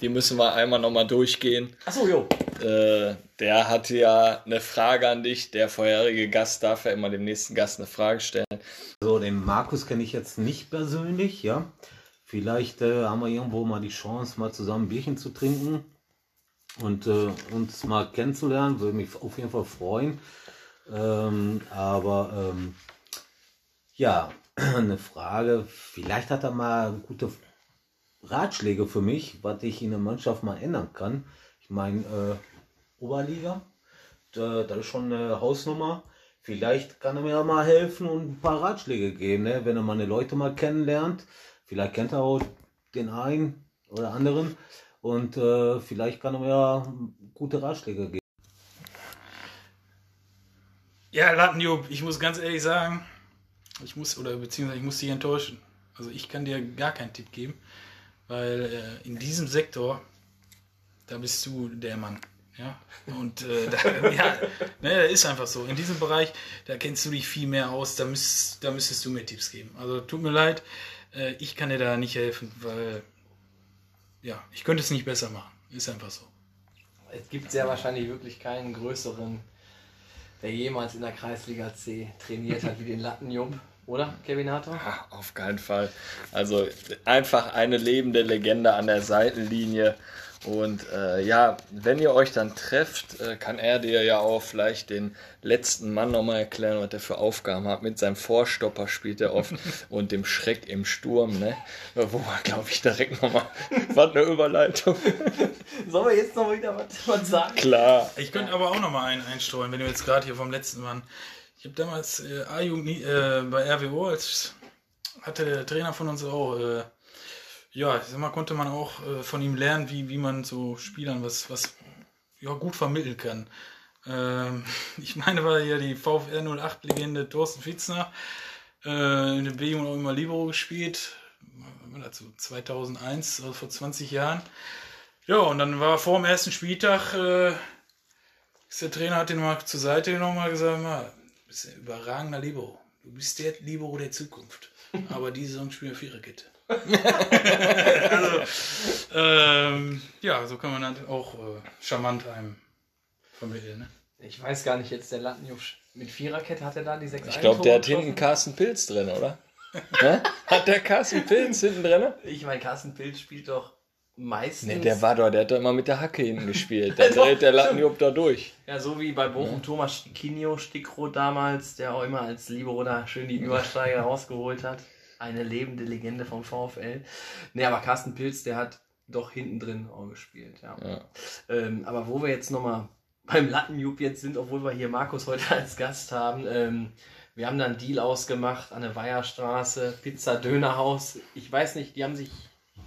die müssen wir einmal nochmal durchgehen. Achso, jo. Äh, der hatte ja eine Frage an dich. Der vorherige Gast darf ja immer dem nächsten Gast eine Frage stellen. So, den Markus kenne ich jetzt nicht persönlich, ja. Vielleicht äh, haben wir irgendwo mal die Chance, mal zusammen ein Bierchen zu trinken und äh, uns mal kennenzulernen. Würde mich auf jeden Fall freuen. Ähm, aber ähm, ja, (clears throat) eine Frage. Vielleicht hat er mal gute Ratschläge für mich, was ich in der Mannschaft mal ändern kann. Ich meine, äh, Oberliga, da, das ist schon eine Hausnummer. Vielleicht kann er mir mal helfen und ein paar Ratschläge geben, ne? wenn er meine Leute mal kennenlernt. Vielleicht kennt er auch den einen oder anderen und äh, vielleicht kann er mir gute Ratschläge geben. Ja, Lattenjupp, ich muss ganz ehrlich sagen, ich muss, oder beziehungsweise ich muss dich enttäuschen. Also ich kann dir gar keinen Tipp geben, weil äh, in diesem Sektor, da bist du der Mann. Ja, und äh, da, (laughs) ja, ne, ist einfach so. In diesem Bereich, da kennst du dich viel mehr aus, da, müsst, da müsstest du mir Tipps geben. Also tut mir leid, äh, ich kann dir da nicht helfen, weil ja, ich könnte es nicht besser machen. Ist einfach so. Es gibt sehr wahrscheinlich wirklich keinen größeren, der jemals in der Kreisliga C trainiert hat wie den Lattenjump. Oder, Kevin Hartmann? Ah, Auf keinen Fall. Also einfach eine lebende Legende an der Seitenlinie. Und äh, ja, wenn ihr euch dann trefft, äh, kann er dir ja auch vielleicht den letzten Mann nochmal erklären, was er für Aufgaben hat. Mit seinem Vorstopper spielt er oft (laughs) und dem Schreck im Sturm, ne? Wo man, glaube ich, direkt nochmal. (laughs) was eine Überleitung. (laughs) Sollen wir jetzt noch wieder was, was sagen? Klar. Ich könnte aber auch noch mal einen einstreuen, wenn du jetzt gerade hier vom letzten Mann. Ich habe damals äh, A-Jugend äh, bei RWO, als hatte der Trainer von uns auch, äh, ja, ich sag mal, konnte man auch äh, von ihm lernen, wie, wie man so Spielern was, was ja, gut vermitteln kann. Ähm, (laughs) ich meine, war ja die VfR 08-Legende Thorsten Fitzner, äh, in der B-Jugend auch immer Libero gespielt, wann war das so 2001, also vor 20 Jahren. Ja, und dann war vor dem ersten Spieltag, äh, ist der Trainer hat den mal zur Seite genommen und gesagt, mal, du bist ein überragender Libero. Du bist der Libero der Zukunft. (laughs) Aber diese Saison spielen wir Viererkette. (laughs) also, ähm, ja, so kann man dann auch äh, charmant einem vermitteln. Ne? Ich weiß gar nicht, jetzt der Lattenjupp mit Viererkette hat er da die sechs Ich glaube, der hat hinten Carsten Pilz drin, oder? Hat der Carsten Pilz hinten drin? Ich meine, Carsten Pilz spielt doch meistens. Ne, der war doch, der hat doch immer mit der Hacke hinten gespielt. (laughs) Da dreht der Lattenjupp da durch. Ja, so wie bei Bochum Thomas Stickinio, Stickroth damals, der auch immer als Libero da schön die Übersteiger rausgeholt hat. Eine lebende Legende vom VfL. Ne, aber Carsten Pilz, der hat doch hinten drin auch gespielt, ja. Ja. Ähm, aber wo wir jetzt nochmal beim Lattenjupp jetzt sind, obwohl wir hier Markus heute (laughs) als Gast haben, ähm, wir haben da einen Deal ausgemacht an der Weiherstraße, Pizza Dönerhaus. Ich weiß nicht, die haben sich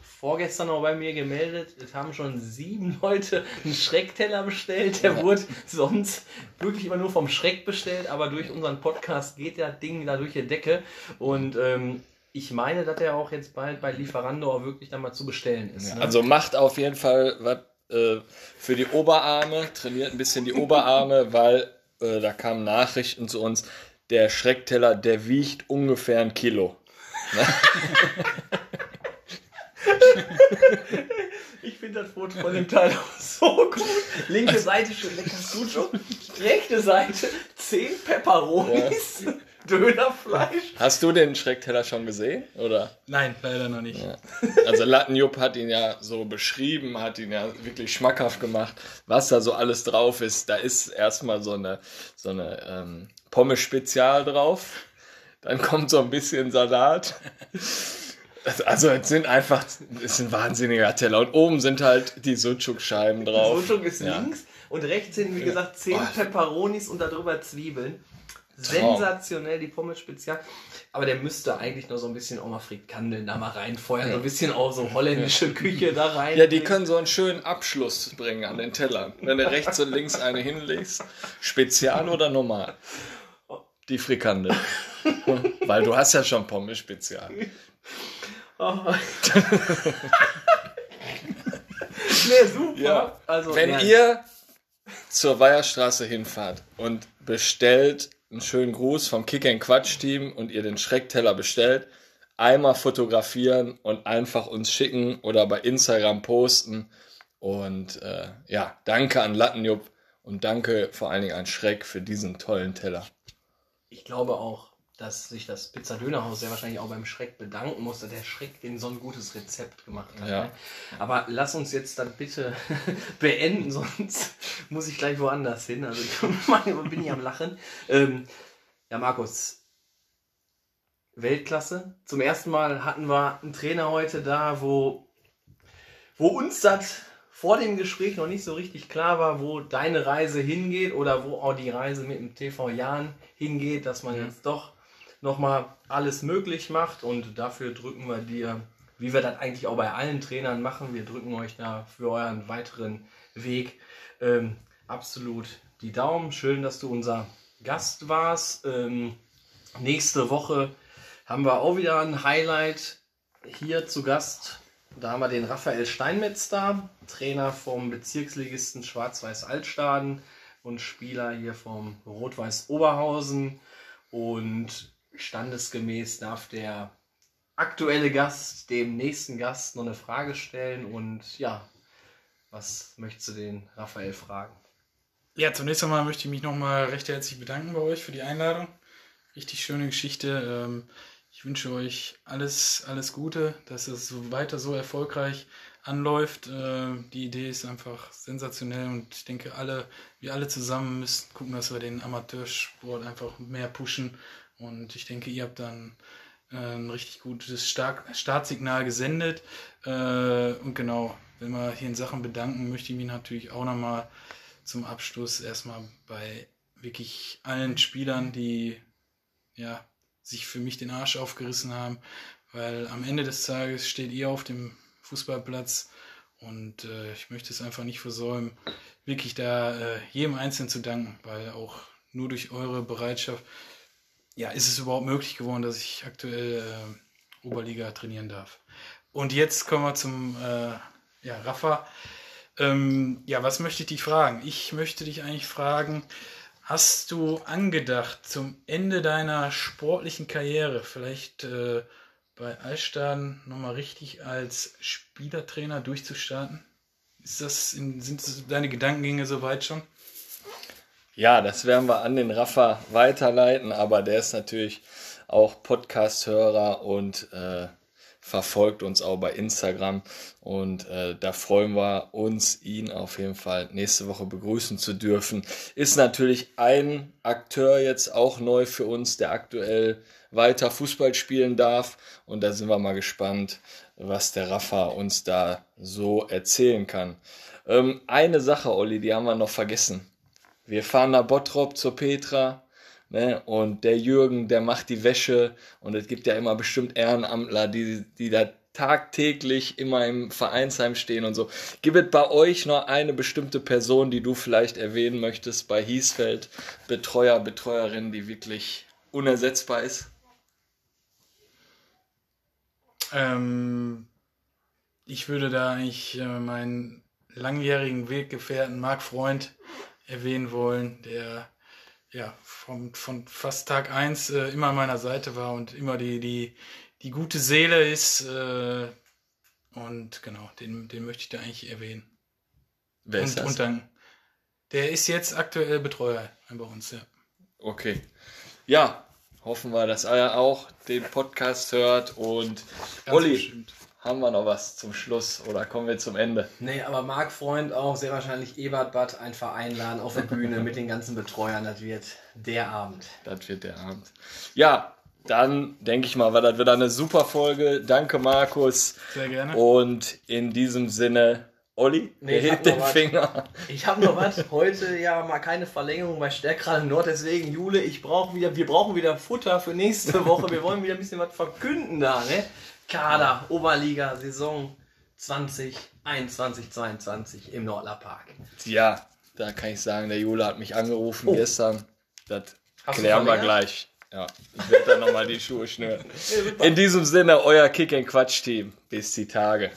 vorgestern noch bei mir gemeldet. Es haben schon sieben (laughs) Leute einen Schreckteller bestellt. Der wurde sonst wirklich immer nur vom Schreck bestellt, aber durch unseren Podcast geht der Ding da durch die Decke. Und ähm, ich meine, dass der auch jetzt bald bei Lieferando auch wirklich dann mal zu bestellen ist. ne? Also macht auf jeden Fall was äh, für die Oberarme, trainiert ein bisschen die Oberarme, (laughs) weil äh, da kamen Nachrichten zu uns, der Schreckteller, der wiegt ungefähr ein Kilo. (laughs) Ich finde das Foto von dem Teil auch so gut. Linke Seite schön lecker Sucho. Rechte Seite 10 Peperonis, Dönerfleisch. Hast du den Schreckteller schon gesehen? Oder? Nein, leider noch nicht. Also Lattenjupp hat ihn ja so beschrieben, hat ihn ja wirklich schmackhaft gemacht, was da so alles drauf ist. Da ist erstmal so eine, so eine ähm, Pommes-Spezial drauf. Dann kommt so ein bisschen Salat. Also es sind einfach, es ist ein wahnsinniger Teller. Und oben sind halt die Sucuk-Scheiben drauf. Sucuk ist Ja. links und rechts sind, wie gesagt, 10 Oh. Peperonis und darüber Zwiebeln. Sensationell, die Pommes Spezial. Aber der müsste eigentlich noch so ein bisschen auch mal Frikandeln da mal reinfeuern. So ein bisschen auch so holländische Küche da rein. Ja, die können so einen schönen Abschluss bringen an den Tellern. Wenn du rechts und links eine hinlegst. Spezial oder normal? Die Frikandel. (laughs) Weil du hast ja schon Pommes Spezial. Oh. (laughs) nee, super. Ja. Also, Wenn ja, ihr zur Weiherstraße hinfahrt und bestellt einen schönen Gruß vom Kick and Quatsch Team und ihr den Schreckteller bestellt, einmal fotografieren und einfach uns schicken oder bei Instagram posten. Und äh, ja, danke an Lattenjupp und danke vor allen Dingen an Schreck für diesen tollen Teller. Ich glaube auch, dass sich das Pizza-Dönerhaus sehr wahrscheinlich auch beim Schreck bedanken muss, dass der Schreck den so ein gutes Rezept gemacht hat. Ja. Ne? Aber lass uns jetzt dann bitte (laughs) beenden, sonst muss ich gleich woanders hin. Also ich bin ich am Lachen. Ähm, ja, Markus, Weltklasse. Zum ersten Mal hatten wir einen Trainer heute da, wo, wo uns das vor dem Gespräch noch nicht so richtig klar war, wo deine Reise hingeht oder wo auch die Reise mit dem TV Jan hingeht, dass man jetzt doch nochmal alles möglich macht und dafür drücken wir dir, wie wir das eigentlich auch bei allen Trainern machen, wir drücken euch da für euren weiteren Weg ähm, absolut die Daumen. Schön, dass du unser Gast warst. Ähm, nächste Woche haben wir auch wieder ein Highlight hier zu Gast. Da haben wir den Raphael Steinmetz da, Trainer vom Bezirksligisten Schwarz-Weiß Altstaden und Spieler hier vom Rot-Weiß Oberhausen. Und standesgemäß darf der aktuelle Gast dem nächsten Gast noch eine Frage stellen. Und ja, was möchtest du den Raphael fragen? Ja, zunächst einmal möchte ich mich nochmal recht herzlich bedanken bei euch für die Einladung. Richtig schöne Geschichte. Ähm, Ich wünsche euch alles, alles Gute, dass es weiter so erfolgreich anläuft. Äh, die Idee ist einfach sensationell und ich denke, alle, wir alle zusammen müssen gucken, dass wir den Amateursport einfach mehr pushen. Und ich denke, ihr habt dann äh, ein richtig gutes Start Startsignal gesendet. Äh, und genau, wenn wir hier in Sachen bedanken, möchte ich mich natürlich auch nochmal zum Abschluss erstmal bei wirklich allen Spielern, die ja, sich für mich den Arsch aufgerissen haben, weil am Ende des Tages steht ihr auf dem Fußballplatz. Und äh, ich möchte es einfach nicht versäumen, wirklich da äh, jedem Einzelnen zu danken, weil auch nur durch eure Bereitschaft ja, ist es überhaupt möglich geworden, dass ich aktuell äh, Oberliga trainieren darf. Und jetzt kommen wir zum äh, ja, Rafa. Ähm, ja, was möchte ich dich fragen? Ich möchte dich eigentlich fragen, hast du angedacht, zum Ende deiner sportlichen Karriere vielleicht äh, bei Altstaden nochmal richtig als Spielertrainer durchzustarten? Ist das in, sind deine Gedankengänge soweit schon? Ja, das werden wir an den Rafa weiterleiten, aber der ist natürlich auch Podcast-Hörer und äh, verfolgt uns auch bei Instagram und äh, da freuen wir uns, ihn auf jeden Fall nächste Woche begrüßen zu dürfen. Ist natürlich ein Akteur jetzt auch neu für uns, der aktuell weiter Fußball spielen darf und da sind wir mal gespannt, was der Rafa uns da so erzählen kann. Ähm, eine Sache, Olli, die haben wir noch vergessen. Wir fahren nach Bottrop zur Petra Ne? Und der Jürgen, der macht die Wäsche und es gibt ja immer bestimmt Ehrenamtler, die, die da tagtäglich immer im Vereinsheim stehen und so. Gibt es bei euch noch eine bestimmte Person, die du vielleicht erwähnen möchtest bei Hiesfeld, Betreuer, Betreuerin, die wirklich unersetzbar ist? Ähm, ich würde da eigentlich äh, meinen langjährigen Weggefährten Marc Freund erwähnen wollen, der ja, von, von fast Tag 1 äh, immer an meiner Seite war und immer die, die, die gute Seele ist. Äh, und genau, den, den möchte ich da eigentlich erwähnen. Wer ist und, das? und dann, der ist jetzt aktuell Betreuer bei uns, ja. Okay. Ja, hoffen wir, dass er auch den Podcast hört und Ganz Olli, bestimmt. Haben wir noch was zum Schluss oder kommen wir zum Ende? Nee, aber Marc Freund auch sehr wahrscheinlich Ebert Bad einfach einladen auf der Bühne mit den ganzen Betreuern. Das wird der Abend. Das wird der Abend. Ja, dann denke ich mal, war das wieder eine super Folge. Danke, Markus. Sehr gerne. Und in diesem Sinne, Olli, Nee, hebt den. Finger. Ich habe noch was. Heute ja mal keine Verlängerung bei Stärkrade Nord. Deswegen, Jule, ich brauche wieder, wir brauchen wieder Futter für nächste Woche. Wir wollen wieder ein bisschen was verkünden da, ne? Kader, Oberliga, Saison 2021, 22 im Nordler Park. Ja, da kann ich sagen, der Jule hat mich angerufen Oh. gestern. Das Hast klären wir gleich. Ja, ich werde dann nochmal die Schuhe schnüren. (laughs) In diesem Sinne, euer Kick and Quatsch Team. Bis die Tage.